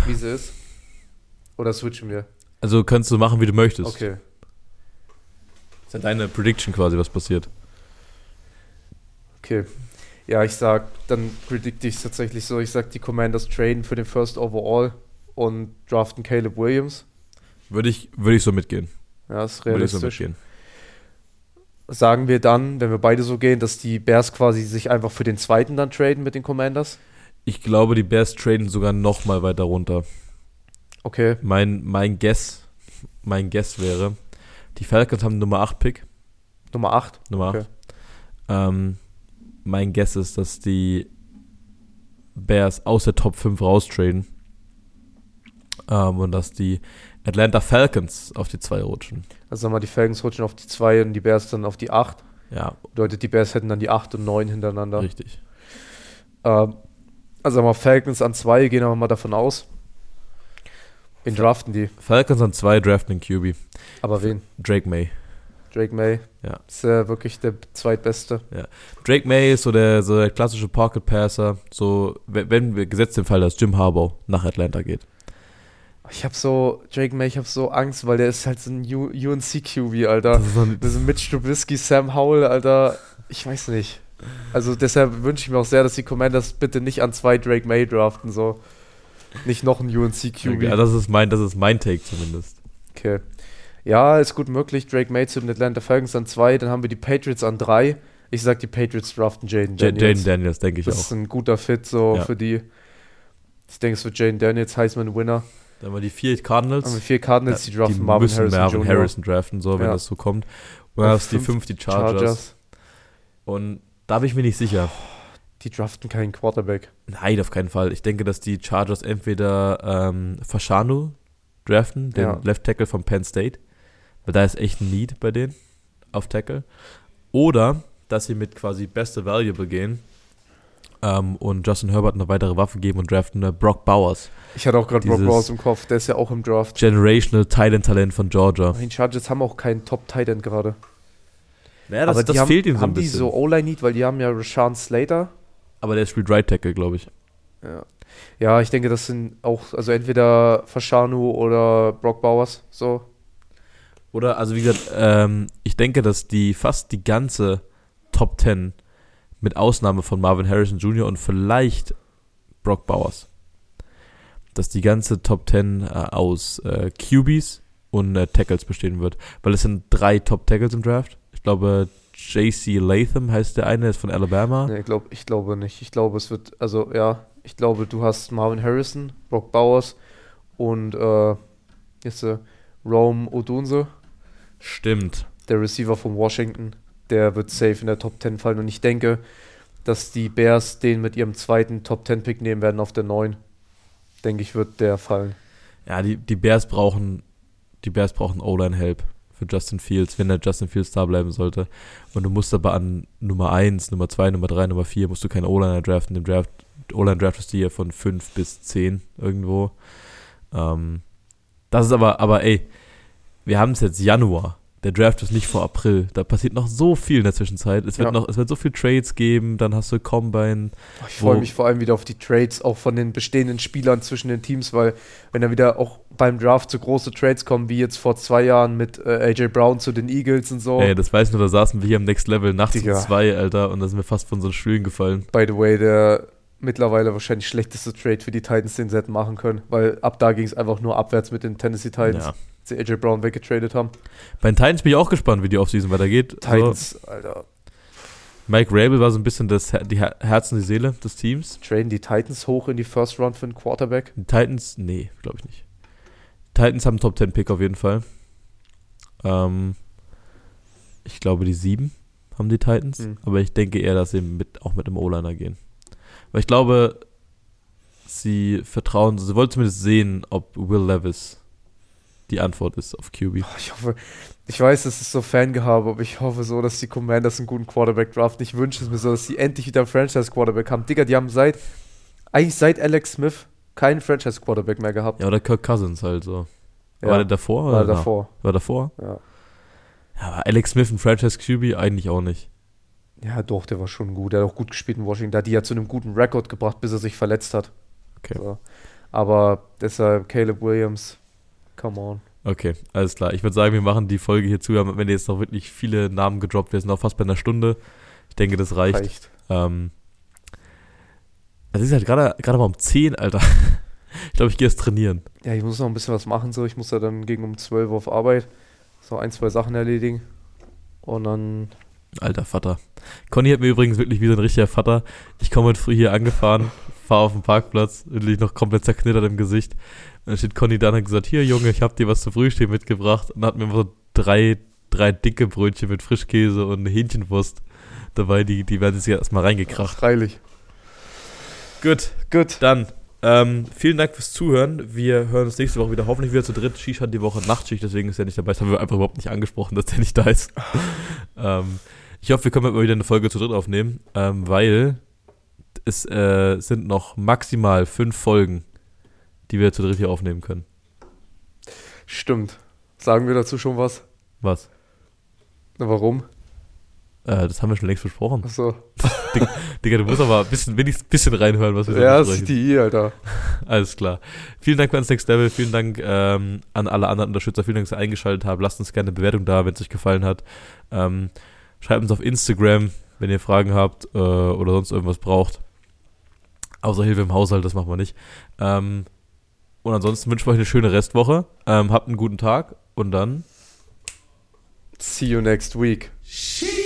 wie sie ist? Oder switchen wir? Also kannst du machen, wie du möchtest. Okay. Das ist ja deine Prediction quasi, was passiert. Okay. Ja, ich sag, dann predikte ich es tatsächlich so. Ich sag, die Commanders traden für den First Overall und draften Caleb Williams. Würde ich, würde ich so mitgehen. Ja, ist Würde ich so realistisch. mitgehen. Sagen wir dann, wenn wir beide so gehen, dass die Bears quasi sich einfach für den zweiten dann traden mit den Commanders? Ich glaube, die Bears traden sogar noch mal weiter runter. Okay. Mein, mein Guess, mein Guess wäre, die Falcons haben Nummer 8 Pick, Nummer 8. Nummer 8. Okay. Ähm, mein Guess ist, dass die Bears aus der Top 5 raustraden. Ähm, und dass die Atlanta Falcons auf die 2 rutschen. Also sagen wir mal, die Falcons rutschen auf die 2 und die Bears dann auf die 8. Ja, Bedeutet, die Bears hätten dann die 8 und 9 hintereinander. richtig. Ähm, also sagen wir mal, Falcons an 2, gehen wir mal davon aus. Wen draften die? Falcons an 2 draften den QB. Aber wen? Drake May. Drake May. Ja. Ist ja wirklich der zweitbeste. Drake May ist so der, so der klassische Pocket Passer. So, wenn, wir gesetzt den Fall, dass Jim Harbaugh nach Atlanta geht. Ich habe so, Drake May, ich habe so Angst, weil der ist halt so ein UNC-QB, Alter. Das ist so ein, Das sind Mitch Trubisky, Sam Howell, Alter. Ich weiß nicht. Also deshalb wünsche ich mir auch sehr, dass die Commanders bitte nicht an zwei Drake May draften, so. Nicht noch ein UNC-QB. ja, das ist mein, das ist mein Take zumindest. Okay. Ja, ist gut möglich. Drake May zu den Atlanta Falcons an zwei, dann haben wir die Patriots an drei. Ich sag, die Patriots draften Jaden Ja, Daniels. Jaden Daniels, denke ich das auch. ist ein guter Fit so Ja. für die. Ich denke, es wird Jaden Daniels, Heisman Winner. Dann haben wir die vier Cardinals. Haben wir vier Cardinals, die draften die Marvin müssen Harrison Marvin Jr. Harrison draften, so, wenn Ja. das so kommt. Und dann hast die fünf die Chargers. Und da bin ich mir nicht sicher. Die draften keinen Quarterback. Nein, auf keinen Fall. Ich denke, dass die Chargers entweder ähm, Fashanu draften, den Ja. Left Tackle von Penn State, weil da ist echt ein Need bei denen auf Tackle. Oder, dass sie mit quasi beste Valuable gehen ähm, und Justin Herbert eine weitere Waffe geben und draften äh, Brock Bowers. Ich hatte auch gerade Brock Bowers im Kopf, der ist ja auch im Draft. Generational Talent Talent von Georgia. Die Chargers haben auch keinen Top-Tight-End gerade. Ja, das, Aber das die haben, fehlt ihnen so haben ein die bisschen. so O-Line-Need, weil die haben ja Rashawn Slater. Aber der spielt Right Tackle, glaube ich. Ja. ja, ich denke, das sind auch, also entweder Fashanu oder Brock Bowers. So. Oder, also wie gesagt, ähm, ich denke, dass die fast die ganze Top 10 mit Ausnahme von Marvin Harrison Jr. und vielleicht Brock Bowers, dass die ganze Top 10 äh, aus äh, QBs und äh, Tackles bestehen wird. Weil es sind drei Top Tackles im Draft. Ich glaube, JC Latham heißt der eine, ist von Alabama. Nee, glaub, ich glaube nicht. Ich glaube, es wird, also ja, ich glaube, du hast Marvin Harrison, Brock Bowers und äh, jetzt äh, Rome Odunse, Stimmt. der Receiver von Washington. Der wird safe in der Top 10 fallen. Und ich denke, dass die Bears den mit ihrem zweiten Top 10 Pick nehmen werden auf der 9. Denke ich, wird der fallen. Ja, die, die Bears brauchen, die Bears brauchen O-Line-Help für Justin Fields, wenn der Justin Fields da bleiben sollte. Und du musst aber an Nummer 1, Nummer 2, Nummer 3, Nummer 4 musst du keine O-Liner draften. Im Draft, O-Line draftest du hier von 5 bis 10 irgendwo. Ähm, das ist aber, aber ey, wir haben es jetzt Januar. Der Draft ist nicht vor April. Da passiert noch so viel in der Zwischenzeit. Es wird Ja. noch, es wird so viel Trades geben, dann hast du Combine. Oh, Ich freue mich vor allem wieder auf die Trades, auch von den bestehenden Spielern zwischen den Teams, weil wenn da wieder auch beim Draft so große Trades kommen, wie jetzt vor zwei Jahren mit äh, AJ Brown zu den Eagles und so. Ey, das weiß nur, da saßen wir hier am Next Level nachts um Digga. zwei, Alter, und da sind wir fast von unseren Stühlen gefallen. By the way, der mittlerweile wahrscheinlich schlechteste Trade für die Titans, den sie hätten machen können, weil ab da ging es einfach nur abwärts mit den Tennessee Titans, Ja. Sie AJ Brown weggetradet haben. Bei den Titans bin ich auch gespannt, wie die Offseason weitergeht. Also, Titans, Alter, Mike Rabel war so ein bisschen das die und die Seele des Teams. traden die Titans hoch in die First Round für einen Quarterback. Die Titans, nee, glaube ich nicht. Titans haben einen Top 10 Pick auf jeden Fall. Ähm, ich glaube, die sieben haben die Titans. Hm. Aber ich denke eher, dass sie mit, auch mit einem O-Liner gehen. Weil ich glaube, sie vertrauen, sie wollen zumindest sehen, ob Will Levis die Antwort ist auf QB. Oh, Ich hoffe, ich weiß, das ist so Fangehabe, aber ich hoffe so, dass die Commanders einen guten Quarterback draften. Ich wünsche es mir so, dass sie endlich wieder einen Franchise-Quarterback haben. Digga, die haben seit, eigentlich seit Alex Smith keinen Franchise-Quarterback mehr gehabt. Ja, oder Kirk Cousins halt so. Ja, War der davor? war danach? davor. War davor? Ja. Ja, aber Alex Smith ein Franchise QB eigentlich auch nicht. ja, doch, der war schon gut. Der hat auch gut gespielt in Washington. Da hat die ja zu einem guten Rekord gebracht, bis er sich verletzt hat. Okay. So. Aber deshalb Caleb Williams, come on. Okay, alles klar. Ich würde sagen, wir machen die Folge hier zu. Wenn jetzt noch wirklich viele Namen gedroppt, wir sind auch fast bei einer Stunde. Ich denke, das reicht. Reicht. Ähm, es ist halt gerade mal um 10, Alter. Ich glaube, ich gehe jetzt trainieren. Ja, ich muss noch ein bisschen was machen. So. Ich muss ja dann gegen um 12 Uhr auf Arbeit so ein, zwei Sachen erledigen. Und dann Alter Vater. Conny hat mir übrigens wirklich wie so ein richtiger Vater. Ich komme heute früh hier angefahren, fahre auf den Parkplatz, wirklich noch komplett zerknittert im Gesicht. Dann steht Conny da und hat gesagt, hier Junge, ich habe dir was zu Frühstück mitgebracht. Und hat mir so drei, drei dicke Brötchen mit Frischkäse und Hähnchenwurst dabei. Die, die werden jetzt erstmal reingekracht. freilich. Gut, Gut. dann ähm, vielen Dank fürs Zuhören. Wir hören uns nächste Woche wieder, hoffentlich wieder zu dritt. Shish hat die Woche Nachtschicht, deswegen ist er nicht dabei. Das haben wir einfach überhaupt nicht angesprochen, dass der nicht da ist. ähm, ich hoffe, wir können mal wieder eine Folge zu dritt aufnehmen, ähm, weil es äh, sind noch maximal fünf Folgen, die wir zu dritt hier aufnehmen können. Stimmt. Sagen wir dazu schon was? Was? Na, warum? Äh, das haben wir schon längst besprochen. Achso. Digga, du musst aber ein bisschen, wenigstens ein bisschen reinhören, was wir so Ja, das besprechen. ist die I, Alter. Alles klar. Vielen Dank ans Next Level. Vielen Dank ähm, an alle anderen Unterstützer. Vielen Dank, dass ihr eingeschaltet habt. Lasst uns gerne eine Bewertung da, wenn es euch gefallen hat. Ähm, schreibt uns auf Instagram, wenn ihr Fragen habt äh, oder sonst irgendwas braucht. Außer Hilfe im Haushalt, das machen wir nicht. Ähm, und ansonsten wünschen wir euch eine schöne Restwoche. Ähm, habt einen guten Tag und dann See you next week. Sheesh.